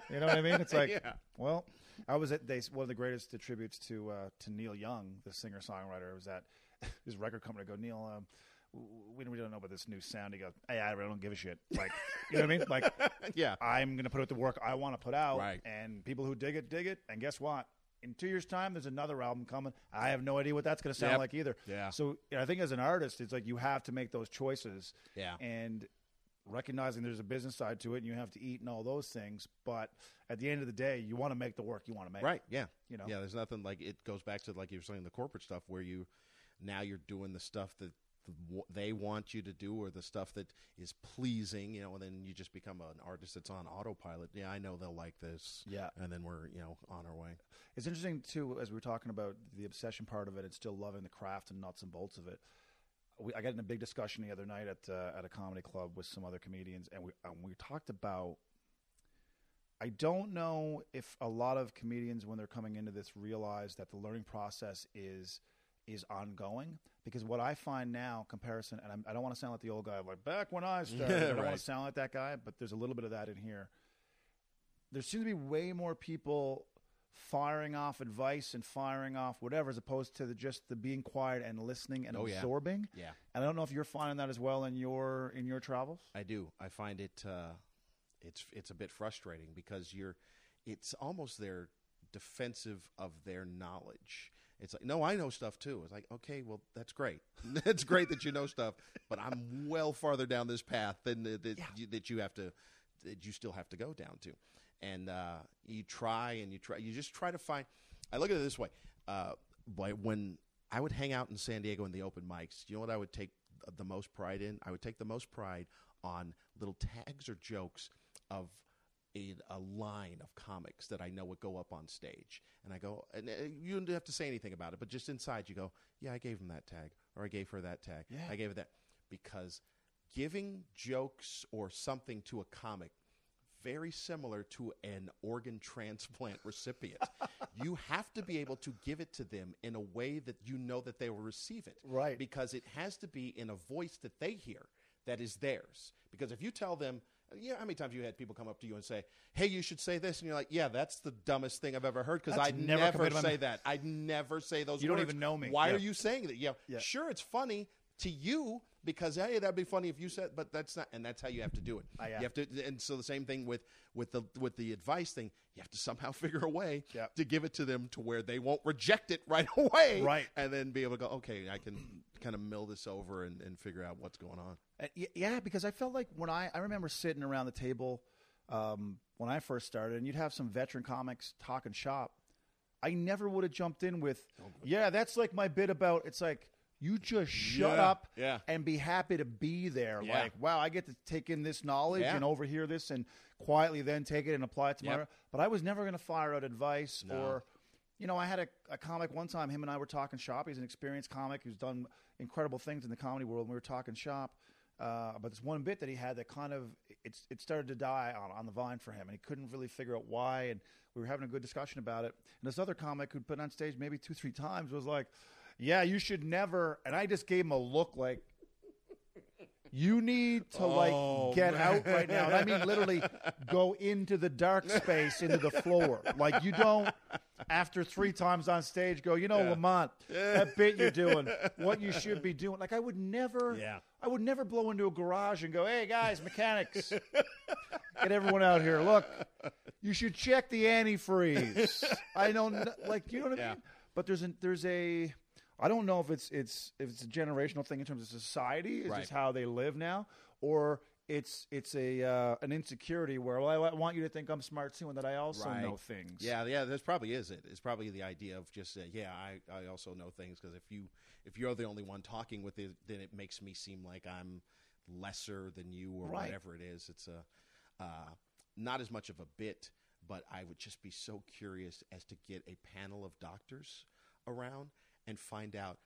you know what I mean? It's like, Yeah. well, I was at they one of the greatest tributes to uh, to Neil Young, the singer songwriter, was at his record company. I go, Neil, um, we, we don't know about this new sound. He goes, hey, I really don't give a shit. Like, you know what I mean? Like, yeah. I'm going to put out the work I want to put out, Right. and people who dig it, dig it. And guess what? In two years' time, there's another album coming. I have no idea what that's going to sound Yep. like either. Yeah. So you know, I think as an artist, it's like you have to make those choices. Yeah. And recognizing there's a business side to it, and you have to eat and all those things. But at the end of the day, you want to make the work you want to make. Right. Yeah. You know? Yeah. There's nothing like it goes back to like you were saying the corporate stuff where you now you're doing the stuff that the- they want you to do or the stuff that is pleasing, you know, and then you just become an artist that's on autopilot. Yeah, I know they'll like this. Yeah. And then we're, you know, on our way. It's interesting too, as we were talking about the obsession part of it, and still loving the craft and nuts and bolts of it. We, I got in a big discussion the other night at uh, at a comedy club with some other comedians, and we and we talked about. I don't know if a lot of comedians, when they're coming into this, realize that the learning process is is ongoing. Because what I find now, comparison, and I'm, I don't want to sound like the old guy, like back when I started. I don't want to sound like that guy, but there's a little bit of that in here there seems to be way more people firing off advice and firing off whatever as opposed to the, just the being quiet and listening and Oh, yeah. absorbing Yeah. and i don't know if you're finding that as well in your in your travels I do. I find it uh, it's it's a bit frustrating because you're it's almost their defensive of their knowledge. It's like, no, I know stuff too. It's like, okay, well, that's great. it's great that you know stuff, but I'm well farther down this path than that, that, you, that you have to that you still have to go down to. And uh, you try and you try. You just try to find. I look at it this way. Uh, when I would hang out in San Diego in the open mics, you know what I would take the most pride in? I would take the most pride on little tags or jokes of a, a line of comics that I know would go up on stage. And I go, and uh, you don't have to say anything about it, but just inside you go, yeah, I gave him that tag, or I gave her that tag. Yeah. I gave her that. Because giving jokes or something to a comic, very similar to an organ transplant recipient. you have to be able to give it to them in a way that you know that they will receive it. Right. Because it has to be in a voice that they hear that is theirs. Because if you tell them, yeah, how many times have you had people come up to you and say, "Hey, you should say this," and you're like, "Yeah, that's the dumbest thing I've ever heard." Because I'd never never, say that. I'd never say those. You don't even know me. Why Yeah. are you saying that? Yeah, Yeah. sure, it's funny to you because hey, that'd be funny if you said, but that's not, and that's how you have to do it. I, uh, You have to, and so the same thing with with the with the advice thing. You have to somehow figure a way Yeah. to give it to them to where they won't reject it right away, Right. And then be able to go, okay, I can kind of mill this over and, and figure out what's going on. Uh, yeah because i felt like when i i remember sitting around the table um, when i first started and you'd have some veteran comics talking shop i never would have jumped in with yeah that's like my bit about it's like you just shut Yeah, up yeah. and be happy to be there Yeah. like wow i get to take in this knowledge and overhear this and quietly then take it and apply it to my but i was never going to fire out advice No. or you know, I had a, a comic one time. Him and I were talking shop. He's an experienced comic who's done incredible things in the comedy world. And we were talking shop uh, about this one bit that he had that kind of it's it started to die on on the vine for him, and he couldn't really figure out why. And we were having a good discussion about it. And this other comic who'd been on stage maybe two three times was like, "Yeah, you should never." And I just gave him a look like. You need to Oh, like get out right now. And I mean literally go into the dark space, into the floor. Like you don't after three times on stage go, you know, Lamont, that bit you're doing, what you should be doing. Like I would never Yeah. I would never blow into a garage and go, Hey guys, mechanics, get everyone out here. Look, you should check the antifreeze. I don't like you know what I mean? But there's a there's a I don't know if it's it's if it's a generational thing in terms of society, is Right. just how they live now, or it's it's a uh, an insecurity where well, I want you to think I'm smart too and that I also Right. know things. Yeah, yeah. This probably is it. It's probably the idea of just uh, yeah. I, I also know things because if you if you're the only one talking with it, then it makes me seem like I'm lesser than you or Right. whatever it is. It's a uh, not as much of a bit, but I would just be so curious as to get a panel of doctors around and find out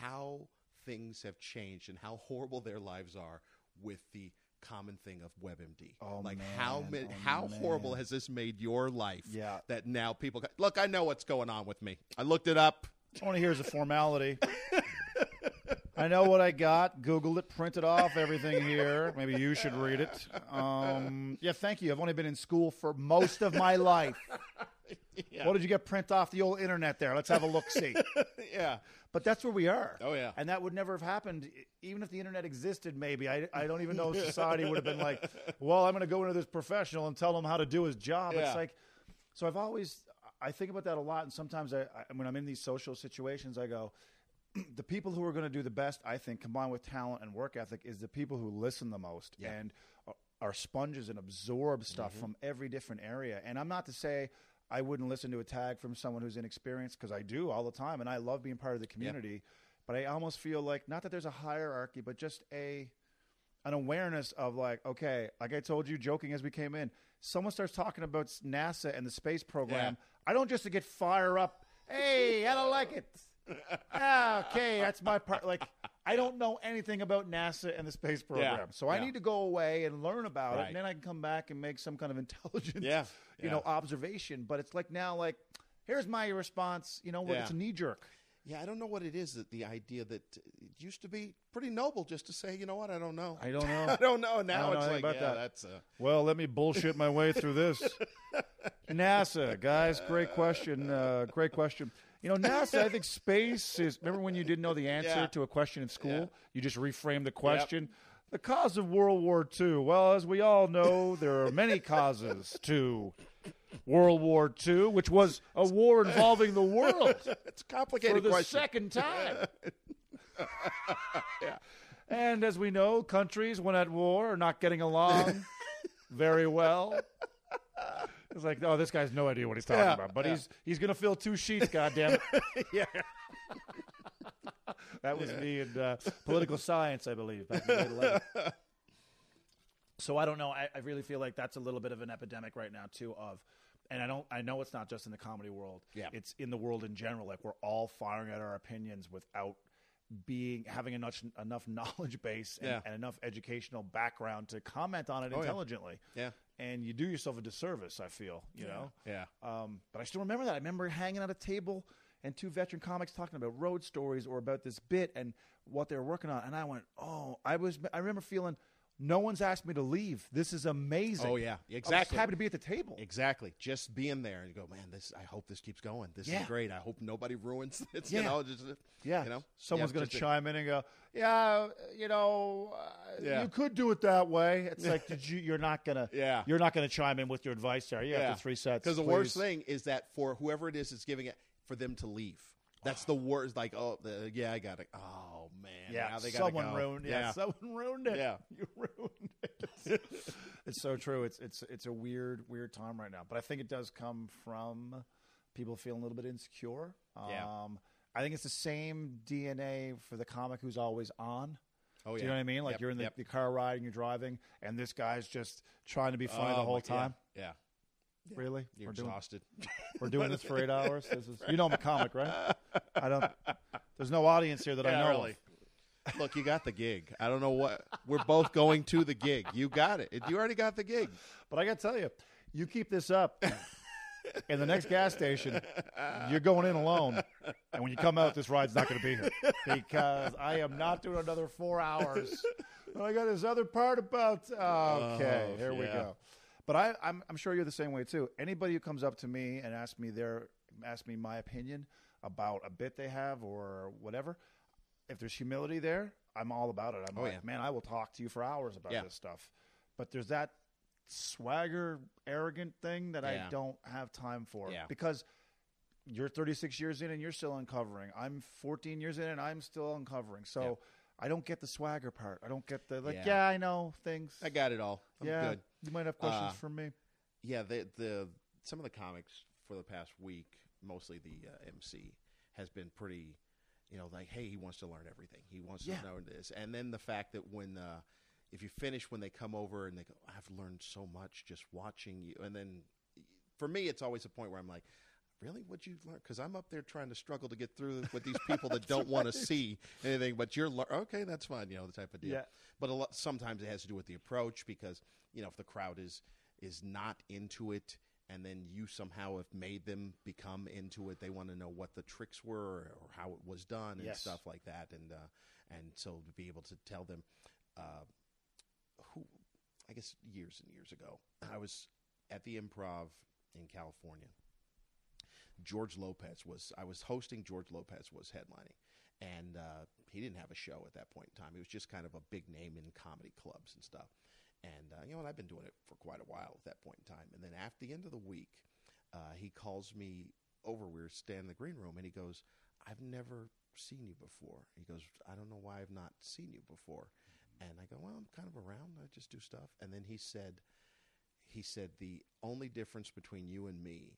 how things have changed and how horrible their lives are with the common thing of WebMD. Oh, like how ma- Oh, how horrible has this made your life? Yeah. That now people go, look. I know what's going on with me. I looked it up. All I want to hear is a formality. I know what I got. Googled it, printed off everything here. Maybe you should read it. Um, yeah, thank you. I've only been in school for most of my life. What did you get print off the old internet there? Let's have a look see. yeah. But that's where we are. Oh, yeah. And that would never have happened, even if the internet existed. Maybe I, I don't even know if society would have been like, well, I'm going to go into this professional and tell him how to do his job. Yeah. It's like, so I've always I think about that a lot, and sometimes I, I when I'm in these social situations, I go, the people who are going to do the best, I think, combined with talent and work ethic, is the people who listen the most Yeah. and are- are sponges and absorb stuff mm-hmm. from every different area. And I'm not to say. I wouldn't listen to a tag from someone who's inexperienced because I do all the time, and I love being part of the community. But I almost feel like not that there's a hierarchy, but just a an awareness of like, okay, like I told you, joking as we came in, someone starts talking about NASA and the space program. I don't just to get fire up. Hey, I don't like it. ah, okay, that's my part. Like, I don't know anything about NASA and the space program, so I yeah. need to go away and learn about it, and then I can come back and make some kind of intelligent, Yeah, you know, observation. But it's like now, like, here's my response. You know, what? Yeah. it's a knee jerk. Yeah, I don't know what it is that the idea that it used to be pretty noble just to say, you know what, I don't know. I don't know. I don't know. Now know it's anything like, about yeah, that. that's uh, Well, let me bullshit my way through this. NASA, guys, great question. Uh, great question. You know, NASA, I think space is. Remember when you didn't know the answer Yeah. to a question in school? Yeah. You just reframed the question. The cause of World War II. Well, as we all know, there are many causes to World War II, which was a war involving the world it's a for the question. second time. And as we know, countries when at war are not getting along very well. It's like, oh, this guy's no idea what he's talking Yeah, about, but yeah. he's he's gonna fill two sheets. goddamn it! yeah. That was me in uh, political science, I believe. Back in grade 11. so I don't know. I, I really feel like that's a little bit of an epidemic right now too. Of, and I don't. I know it's not just in the comedy world. Yeah. it's in the world in general. Like we're all firing at our opinions without being having enough enough knowledge base and, Yeah. and enough educational background to comment on it Oh, intelligently. Yeah. And you do yourself a disservice. I feel. You know. Yeah. Um, but I still remember that. I remember hanging at a table and two veteran comics talking about road stories or about this bit and what they were working on. And I went, oh, I was. I remember feeling, no one's asked me to leave. This is amazing. Oh, yeah. I was Exactly. happy to be at the table. Exactly. Just being there and you go, man, this. I hope this keeps going. This Yeah. is great. I hope nobody ruins it. Yeah. You know, just, Yeah. You know, someone's Yeah, going to just a- chime in and go, yeah, you know, uh, Yeah. you could do it that way. It's like, did you? You're not gonna. Yeah. You're not gonna chime in with your advice there. You after three sets. Because the worst thing is that for whoever it is that's giving it, for them to leave. That's the worst. Like, oh, the, yeah, I got it. Oh man, Yeah, now they gotta someone go. ruined. Yeah, Yeah, someone ruined it. Yeah. you ruined it. it's so true. It's it's it's a weird weird time right now, but I think it does come from people feeling a little bit insecure. Yeah. Um, I think it's the same DNA for the comic who's always on. Oh yeah. Do you know what I mean? Like Yep, you're in the, yep. the car ride and you're driving, and this guy's just trying to be funny Oh, the whole time. yeah, time. Yeah, Really? you're we're doing exhausted. we're doing this for eight hours. This is you know I'm a comic, right? I don't. There's no audience here that I Yeah, know. of. really. Look, you got the gig. I don't know what. We're both going to the gig. You got it. You already got the gig. But I got to tell you, you keep this up, in the next gas station, you're going in alone. And when you come out, this ride's not going to be here because I am not doing another four hours But I got this other part about. Okay, Oh, here we go. But I, I'm, I'm sure you're the same way too. Anybody who comes up to me and asks me their, ask me my opinion about a bit they have or whatever, if there's humility there, I'm all about it. I'm Oh, like, yeah. man, I will talk to you for hours about Yeah. this stuff. But there's that swagger, arrogant thing that I don't have time for Yeah. because you're 36 years in and you're still uncovering. I'm 14 years in and I'm still uncovering. So Yeah. I don't get the swagger part. I don't get the like. Yeah, Yeah. I know things. I got it all. I'm yeah, good. you might have questions Uh, for me. Yeah, the the some of the comics for the past week, mostly the uh, MC, has been pretty, you know, like hey, he wants to learn everything. He wants Yeah. to know this, and then the fact that when uh, if you finish when they come over and they go, I've learned so much just watching you, and then for me, it's always a point where I'm like. Really, what you learn? Because I'm up there trying to struggle to get through with these people that don't want to see anything. But you're okay. That's fine. You know the type of deal. Yeah. But a lot, sometimes it has to do with the approach because you know if the crowd is is not into it, and then you somehow have made them become into it, they want to know what the tricks were or how it was done and Yes. stuff like that. And uh, and so to be able to tell them, uh, who I guess years and years ago, I was at the Improv in California. George Lopez was I was hosting. George Lopez was headlining, and uh, he didn't have a show at that point in time. He was just kind of a big name in comedy clubs and stuff. And uh, you know, and I've been doing it for quite a while at that point in time. And then after the end of the week, uh, he calls me over. We were standing in the green room, and he goes, "I've never seen you before." He goes, "I don't know why I've not seen you before." And I go, "Well, I'm kind of around. I just do stuff." And then he said, he said the only difference between you and me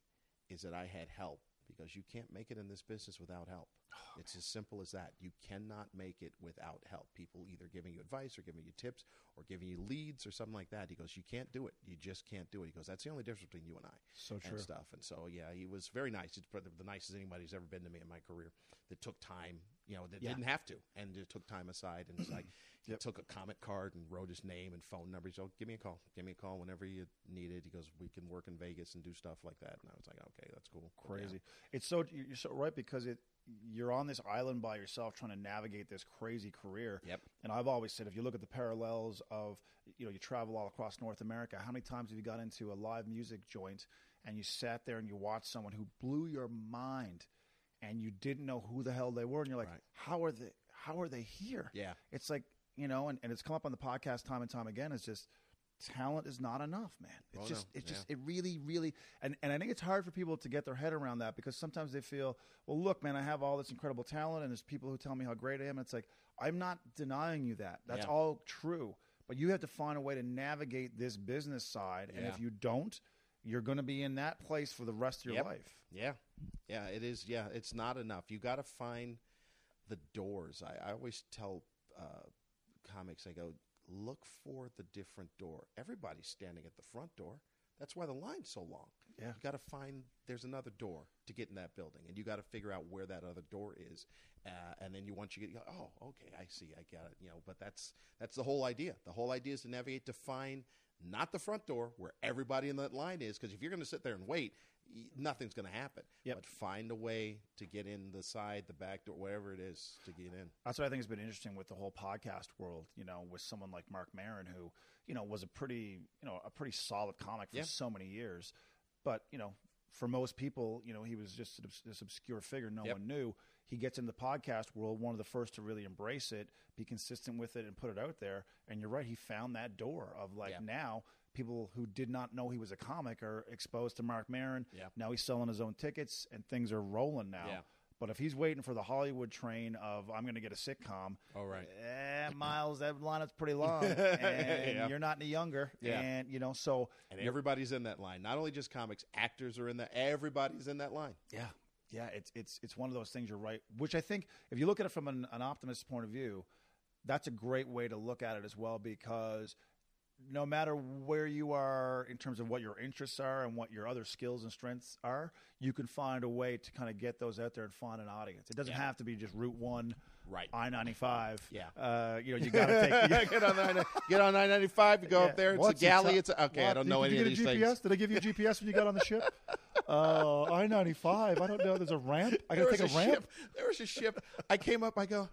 is that I had help because you can't make it in this business without help. it's as simple as that. You cannot make it without help. People either giving you advice or giving you tips or giving you leads or something like that. He goes, you can't do it. You just can't do it. He goes, that's the only difference between you and I. So true. And stuff. And so, yeah, he was very nice. He's probably the nicest anybody's ever been to me in my career that took time, you know, that Yeah. didn't have to and just took time aside. And it's like, he took a comment card and wrote his name and phone number. He said, oh, give me a call. Give me a call whenever you need it. He goes, we can work in Vegas and do stuff like that. And I was like, okay, that's cool. But, yeah. Crazy. It's so you're so right because it you're on this island by yourself trying to navigate this crazy career. Yep. And I've always said if you look at the parallels of you know you travel all across North America, how many times have you got into a live music joint and you sat there and you watched someone who blew your mind and you didn't know who the hell they were and you're like, Right. how are they how are they here? Yeah. It's like, you know, and, and it's come up on the podcast time and time again, it's just talent is not enough, man. It's Oh, just no. it's just Yeah. it really, really and, and I think it's hard for people to get their head around that because sometimes they feel, well, look, man, I have all this incredible talent and there's people who tell me how great I am. And it's like, I'm not denying you that. That's Yeah. all true. But you have to find a way to navigate this business side. And if you don't, you're going to be in that place for the rest of your Yep. life. Yeah, yeah, it is. Yeah, it's not enough. You got to find the doors. I, I always tell uh, comics, I go, look for the different door. Everybody's standing at the front door. That's why the line's so long. Yeah. you got to find there's another door to get in that building, and you got to figure out where that other door is. Uh, and then you once you get, you go, oh, okay, I see, I got it. You know, but that's that's the whole idea. The whole idea is to navigate to find not the front door where everybody in that line is, because if you're going to sit there and wait, nothing's going to happen. Yep. But find a way to get in the side, the back door, whatever it is to get in. That's what I think has been interesting with the whole podcast world. You know, with someone like Marc Maron, who you know was a pretty you know a pretty solid comic for Yeah. so many years, but you know for most people, you know he was just this- obscure figure no Yep. one knew. He gets in the podcast world, one of the first to really embrace it, be consistent with it, and put it out there. And you're right, he found that door of like now. People who did not know he was a comic are exposed to Marc Maron. Yeah. Now he's selling his own tickets, and things are rolling now. Yeah. But if he's waiting for the Hollywood train of I'm going to get a sitcom, Oh, right. eh, Miles, that lineup's pretty long, and Yeah. you're not any younger, Yeah. and you know, so And everybody's in that line. Not only just comics, actors are in that. Everybody's in that line. yeah, yeah, it's it's it's one of those things. You're right, which I think if you look at it from an, an optimist point of view, that's a great way to look at it as well because. No matter where you are in terms of what your interests are and what your other skills and strengths are, you can find a way to kind of get those out there and find an audience. It doesn't Yeah. have to be just Route One, Right. I ninety five. Yeah. uh, you know, you got to take. get on 9 get on 995. You go Yeah. up there. It's What's a galley. It's a, okay. I don't Did- know did any you of get these a GPS? things. Did I give you a GPS when you got on the ship? Uh, I ninety five. I don't know. There's a ramp. I gotta was take a, a ramp. ship. There was a ship. I came up. I go.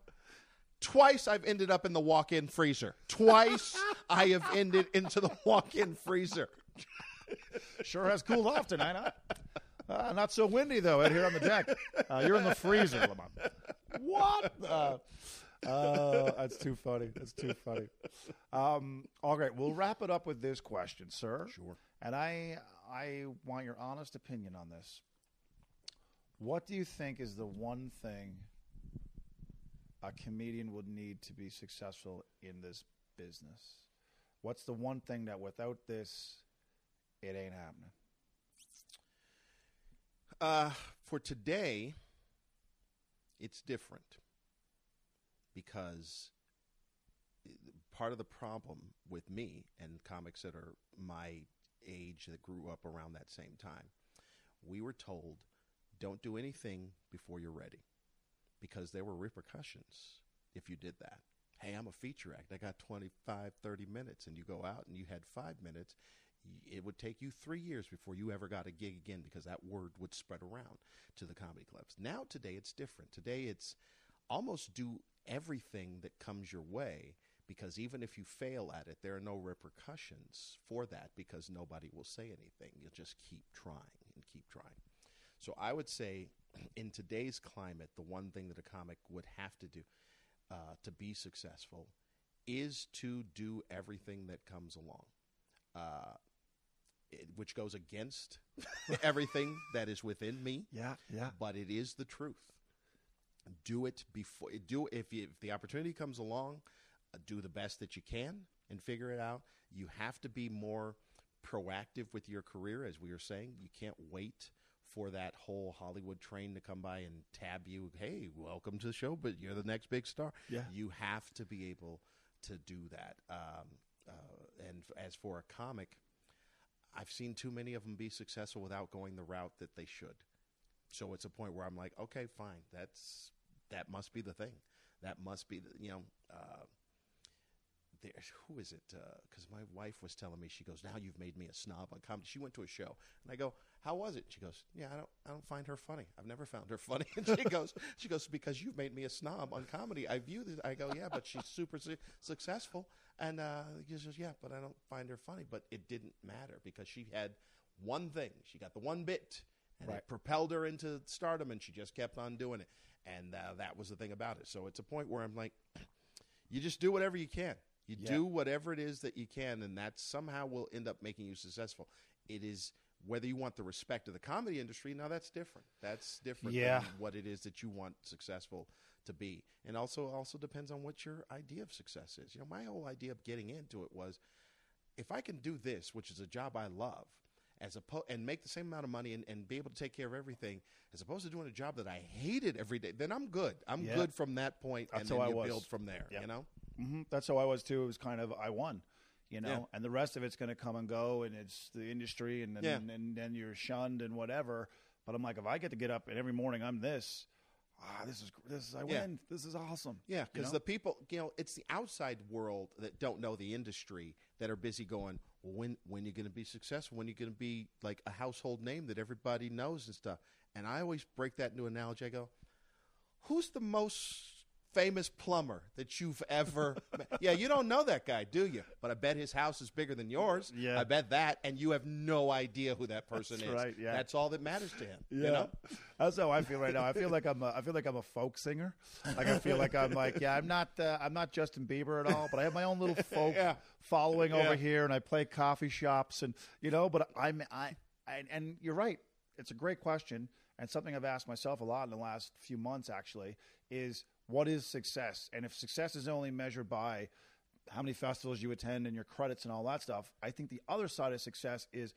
Twice I've ended up in the walk-in freezer. Twice I have ended into the walk-in freezer. Sure has cooled off tonight, huh? Uh, not so windy though out here on the deck. Uh, you're in the freezer, Lamont. What? Uh, uh, that's too funny. That's too funny. Um, all right, we'll wrap it up with this question, sir. Sure. And I, I want your honest opinion on this. What do you think is the one thing a comedian would need to be successful in this business? What's the one thing that without this, it ain't happening? Uh, for today, it's different because part of the problem with me and comics that are my age that grew up around that same time, we were told don't do anything before you're ready because there were repercussions if you did that. Hey, I'm a feature act. I got 25, 30 minutes, and you go out and you had five minutes. It would take you three years before you ever got a gig again because that word would spread around to the comedy clubs. Now, today, it's different. Today, it's almost do everything that comes your way because even if you fail at it, there are no repercussions for that because nobody will say anything. You'll just keep trying and keep trying. So I would say in today's climate, the one thing that a comic would have to do uh, to be successful is to do everything that comes along. Uh, it, which goes against everything that is within me. Yeah, yeah. But it is the truth. Do it before. Do if you, if the opportunity comes along, uh, do the best that you can and figure it out. You have to be more proactive with your career, as we were saying. You can't wait for that whole Hollywood train to come by and tab you. Hey, welcome to the show, but you're the next big star. Yeah. You have to be able to do that. Um, uh, and as for a comic, I've seen too many of them be successful without going the route that they should. So it's a point where I'm like, okay, fine, that's that must be the thing. That must be the you know. Uh, there, who is it? Because my wife was telling me, she goes, "Now you've made me a snob on comedy." She went to a show, and I go, "How was it?" She goes, "Yeah, I don't, I don't find her funny. I've never found her funny." And she goes, "She goes because you've made me a snob on comedy. I view this." I go, "Yeah, but she's super su- successful." And uh, he says, "Yeah, but I don't find her funny." But it didn't matter because she had one thing. She got the one bit, and Right. it propelled her into stardom, and she just kept on doing it. And uh, that was the thing about it. So it's a point where I'm like, you just do whatever you can. You Yeah. do whatever it is that you can, and that somehow will end up making you successful. It is whether you want the respect of the comedy industry. Now that's different. That's different Yeah. than what it is that you want successful to be, and also also depends on what your idea of success is. You know, my whole idea of getting into it was if I can do this, which is a job I love, as oppo- and make the same amount of money and, and be able to take care of everything, as opposed to doing a job that I hated every day, then I'm good. I'm Yeah. good from that point, That's and then I you was. build from there. Yeah. You know, hmm That's how I was too. It was kind of I won, you know, Yeah. and the rest of it's going to come and go, and it's the industry, and then Yeah. and then you're shunned and whatever. But I'm like, if I get to get up and every morning I'm this, ah, this is this is I Yeah. win. This is awesome. Yeah, You because know? the people, you know, it's the outside world that don't know the industry that are busy going, well, when when you going to be successful? When you going to be like a household name that everybody knows and stuff? And I always break that into analogy. I go, who's the most famous plumber that you've ever met? Yeah, you don't know that guy, do you? But I bet his house is bigger than yours. Yeah. I bet that, and you have no idea who that person That's is. right, yeah. That's all that matters to him. Yeah, You know? that's how I feel right now. I feel like I'm a, I feel like I'm a folk singer. Like I feel like I'm like yeah, I'm not uh, I'm not Justin Bieber at all, but I have my own little folk Yeah. following over here, and I play coffee shops, and you know. But I'm I, I and you're right. It's a great question, and something I've asked myself a lot in the last few months. Actually, is what is success? And if success is only measured by how many festivals you attend and your credits and all that stuff, I think the other side of success is,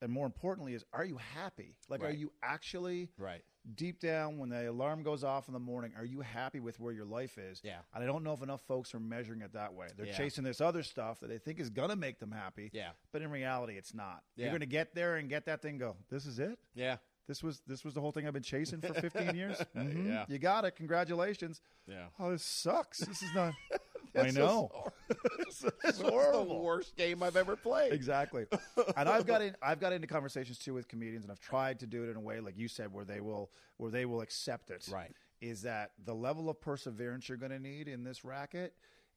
and more importantly, is are you happy? Like, are you actually Right. deep down when the alarm goes off in the morning? Are you happy with where your life is? Yeah. And I don't know if enough folks are measuring it that way. They're Yeah. chasing this other stuff that they think is gonna make them happy. Yeah. But in reality, it's not. Yeah. You're gonna get there and get that thing. Go. This is it. Yeah. This was this was the whole thing I've been chasing for 15 years. Mhm. Yeah. You got it. Congratulations. Yeah. Oh, this sucks. This is not. I know. this was the worst game I've ever played. exactly. And I've got in, I've got into conversations too with comedians, and I've tried to do it in a way like you said, where they will where they will accept it. Right. is that the level of perseverance you're going to need in this racket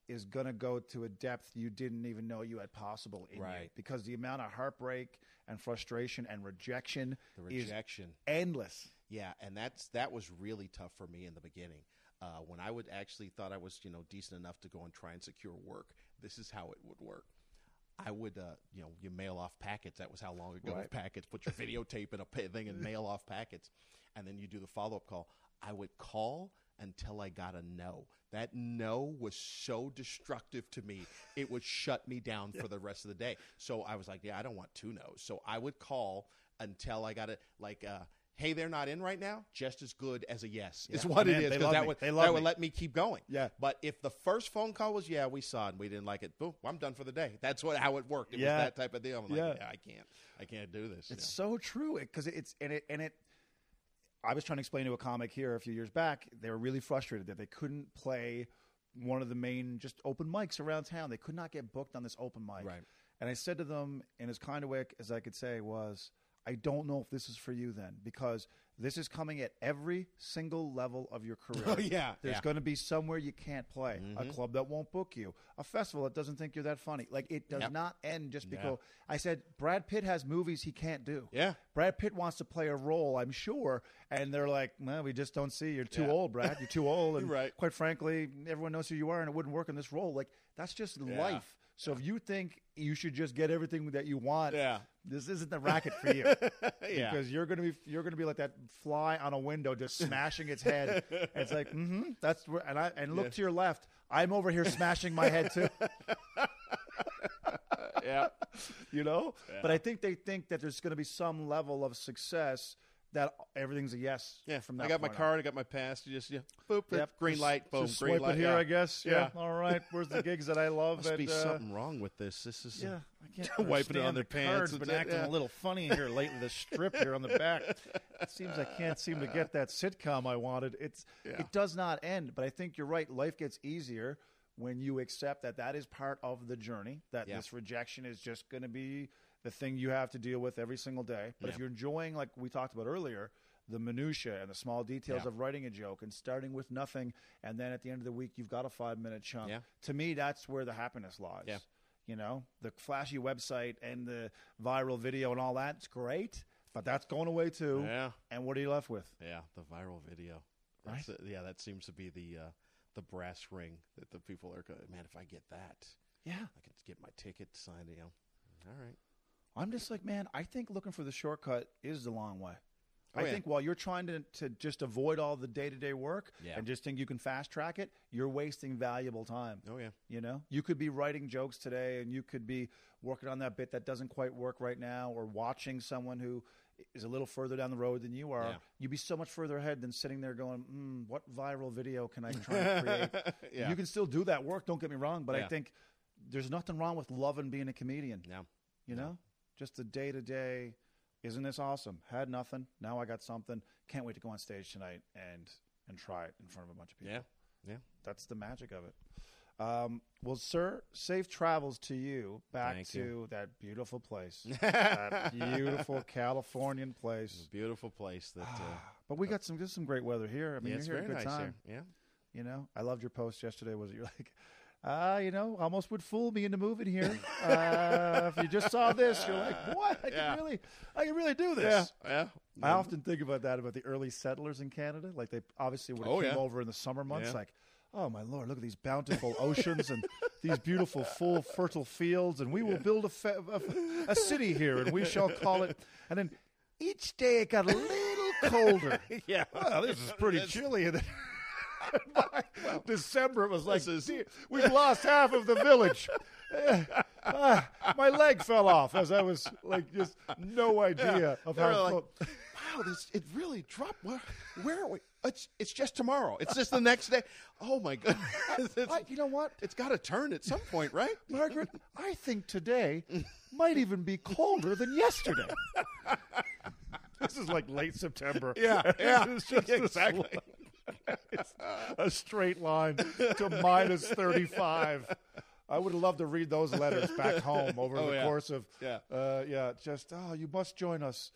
is going to go to a depth you didn't even know you had possible in you because the amount of heartbreak and frustration and rejection, The is rejection. endless. Yeah, and that's that was really tough for me in the beginning. Uh, when I would actually thought I was you know decent enough to go and try and secure work, this is how it would work. I would, uh, you know, you mail off packets. That was how long ago Right. packets. Put your videotape in a thing and mail off packets, and then you do the follow up call. I would call until I got a no. That no was so destructive to me; it would shut me down for the rest of the day. So I was like, "Yeah, I don't want two no's." So I would call until I got it. Like, uh, "Hey, they're not in right now." Just as good as a yes is what Man, it is they because love that me. would They love that would let me keep going. Yeah. But if the first phone call was, "Yeah, we saw it and we didn't like it," boom, I'm done for the day. That's what how it worked. It Yeah. was that type of deal. I'm like, Yeah. yeah, I can't, I can't do this. It's Yeah. so true because it's and it and it. I was trying to explain to a comic here a few years back. They were really frustrated that they couldn't play one of the main just open mics around town. They could not get booked on this open mic. Right. And I said to them in as kind of way as I could say was, I don't know if this is for you then because this is coming at every single level of your career. Oh, yeah, There's yeah. Mm-hmm. going to be somewhere you can't play, a club that won't book you, a festival that doesn't think you're that funny. Like it does Yep. not end just Yeah. because I said Brad Pitt has movies he can't do. Yeah. Brad Pitt wants to play a role, I'm sure, and they're like, "No, we just don't see. You're too Yeah. old, Brad. You're too old." And Right. quite frankly, everyone knows who you are, and it wouldn't work in this role. Like that's just life. So if you think you should just get everything that you want, Yeah. This isn't the racket for you. Yeah. Because you're gonna be you're gonna be like that fly on a window, just smashing its head. And it's like, mm-hmm, that's where. And I and look to your left. I'm over here smashing my head too. yeah, you know. But I think they think that there's going to be some level of success that everything's a yes. yeah. from that I got my point on. card. I got my pass. You just yeah, boop, Yep. green light, boom, just green swipe light. it here, yeah. I guess. Yeah. Yeah. All right. Where's the gigs that I love? Must be uh, something wrong with this. This is Yeah, I can't Wiping it on their the pants card's been acting yeah. a little funny here lately. The strip here on the back. It seems I can't seem to get that sitcom I wanted. It's Yeah. it does not end. But I think you're right. Life gets easier when you accept that that is part of the journey. That Yeah. this rejection is just going to be the thing you have to deal with every single day. But if you're enjoying, like we talked about earlier. The minutia and the small details Yeah. of writing a joke and starting with nothing, and then at the end of the week you've got a five minute chunk. Yeah. To me, that's where the happiness lies. Yeah. You know, the flashy website and the viral video and all that's great, but that's going away too. Yeah. And what are you left with? Yeah, the viral video. That's it. yeah, that seems to be the uh, the brass ring that the people are going. Man, if I get that, Yeah. I can get my ticket signed. You know, all right. I'm just like, man, I think looking for the shortcut is the long way. Oh, I yeah. think while you're trying to, to just avoid all the day to day work Yeah. and just think you can fast track it, you're wasting valuable time. Oh yeah, You know, you could be writing jokes today and you could be working on that bit that doesn't quite work right now or watching someone who is a little further down the road than you are. Yeah. You'd be so much further ahead than sitting there going, mm, what viral video can I try to create? Yeah. You can still do that work, don't get me wrong, but I think there's nothing wrong with loving being a comedian. no, You know, just the day to day. Isn't this awesome? Had nothing. Now I got something. Can't wait to go on stage tonight and and try it in front of a bunch of people. yeah, yeah. That's the magic of it. Um, well, sir, safe travels to you back Thank to you. that beautiful place, that beautiful Californian place. Beautiful place. That uh, But we got some just some great weather here. I mean, yeah, it's you're here at a good nice time. here. Yeah, You know, I loved your post yesterday. Was it you're like, ah, you know, almost would fool me into moving here. uh, if you just saw this, you're like, what? I Yeah. can really, I can really do this. yeah. yeah. I often think about that about the early settlers in Canada. Like they obviously would have Oh, came yeah. over in the summer months. Like, oh my lord, look at these bountiful oceans and these beautiful, full, fertile fields, and we will build a, fa- a, a city here, and we shall call it. And then each day it got a little colder. yeah. Well, this is pretty That's- chilly. And then by December, it was like, This is- we've lost half of the village. Ah, my leg fell off as I was like, just no idea of how. like, wow, this it really dropped. Where, where are we? It's it's just tomorrow. It's just the next day. Oh my goodness! I- you know what, it's got to turn at some point, right? Margaret? I think today might even be colder than yesterday. this is like late September. Yeah, yeah, it's just exactly. It's a straight line to minus thirty-five. I would love to read those letters back home over Oh, the yeah. course of, Yeah. uh, yeah, just oh, you must join us.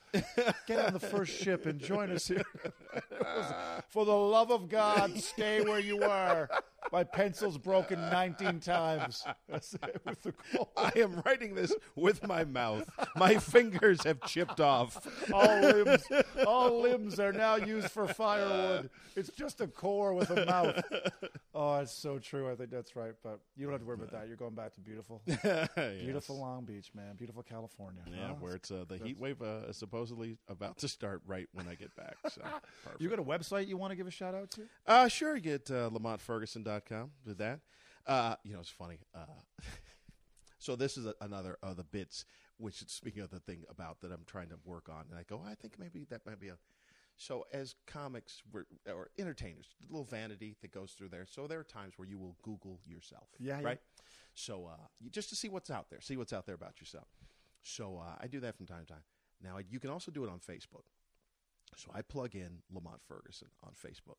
Get on the first ship and join us here. Was, For the love of God, stay where you are. My pencil's broken 19 times. With the quote. I am writing this with my mouth. My fingers have chipped off. All limbs, all limbs are now used for firewood. It's just a core with a mouth. Oh, it's so true. I think that's right. But you don't have to worry about that. You're going back to beautiful, beautiful Long Beach, man. Beautiful California. Yeah, Huh? where it's uh, the heat wave uh, is supposedly about to start right when I get back. So. You got a website you want to give a shout out to? Uh, sure, get uh, lamontferguson.com. Did that. Uh, you know, it's funny. Uh, so this is a, another of the bits, which speaking of the thing about that I'm trying to work on. And I go, I think maybe that might be a. So as comics we're, or entertainers, a little vanity that goes through there. So there are times where you will Google yourself. Yeah, yeah. Right. So uh, you, just to see what's out there, see what's out there about yourself. So uh, I do that from time to time. Now you can also do it on Facebook. So I plug in Lamont Ferguson on Facebook.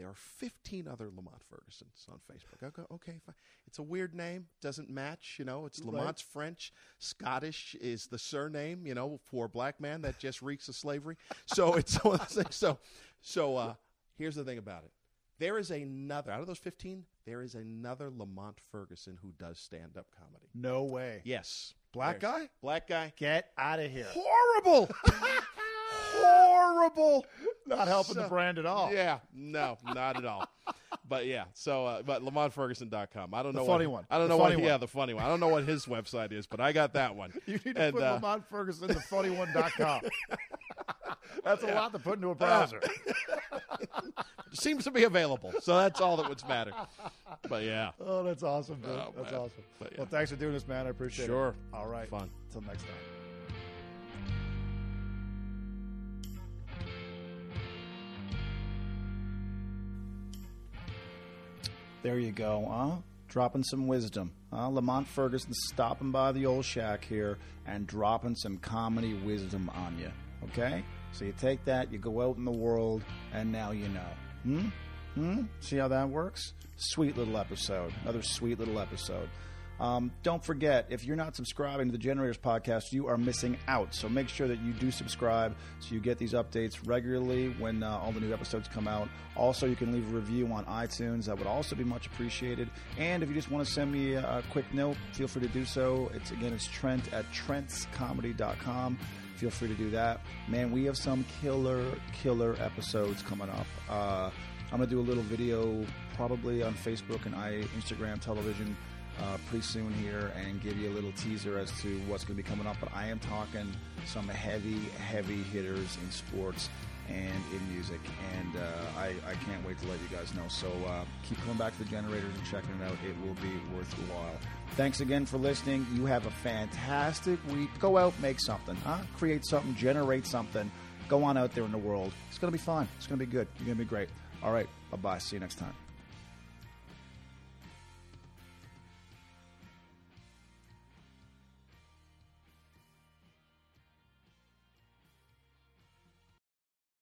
There are 15 other Lamont Fergusons on Facebook. I go, okay, fine. It's a weird name, doesn't match. You know, it's Right. Lamont's French. Scottish is the surname. You know, for a black man that just reeks of slavery. So it's one of those things. So, so uh, here's the thing about it. There is another out of those 15. There is another Lamont Ferguson who does stand-up comedy. No way. Yes, Black There's- guy? Black guy. Get out of here. Horrible. Horrible. Not helping the brand at all. Yeah, no, not at all. But yeah, so uh, but LamontFerguson.com. I don't know funny what, one. I don't The know what. funny Yeah, one. the funny one. I don't know what his website is, but I got that one. You need to And, put uh, Lamont Ferguson, the funny one.com. That's a lot to put into a browser. seems to be available, so that's all that would matter. But yeah, Oh, that's awesome, dude. Oh, that's man. awesome. Yeah. Well, thanks for doing this, man. I appreciate it. Sure. All right. Fun. Until next time. There you go, huh? Dropping some wisdom. Huh? Lamont Ferguson stopping by the old shack here and dropping some comedy wisdom on you. Okay? So you take that, you go out in the world, and now you know. Hmm? Hmm? See how that works? Sweet little episode. Another sweet little episode. Um, don't forget, if you're not subscribing to the Generators podcast, you are missing out. So make sure that you do subscribe so you get these updates regularly when uh, all the new episodes come out. Also, you can leave a review on iTunes. That would also be much appreciated. And if you just want to send me a, quick note, feel free to do so. It's again, it's Trent at trentscomedy.com. Feel free to do that. Man, we have some killer, killer episodes coming up. Uh, I'm gonna do a little video probably on Facebook and I Instagram television uh, pretty soon here and give you a little teaser as to what's going to be coming up. But I am talking some heavy, heavy hitters in sports and in music, and uh, I, I can't wait to let you guys know. So uh, keep coming back to the generators and checking it out. It will be worth while. Thanks again for listening. You have a fantastic week. Go out, make something, huh? Create something, generate something. Go on out there in the world. It's going to be fun. It's going to be good. You're going to be great. All right. Bye bye. See you next time.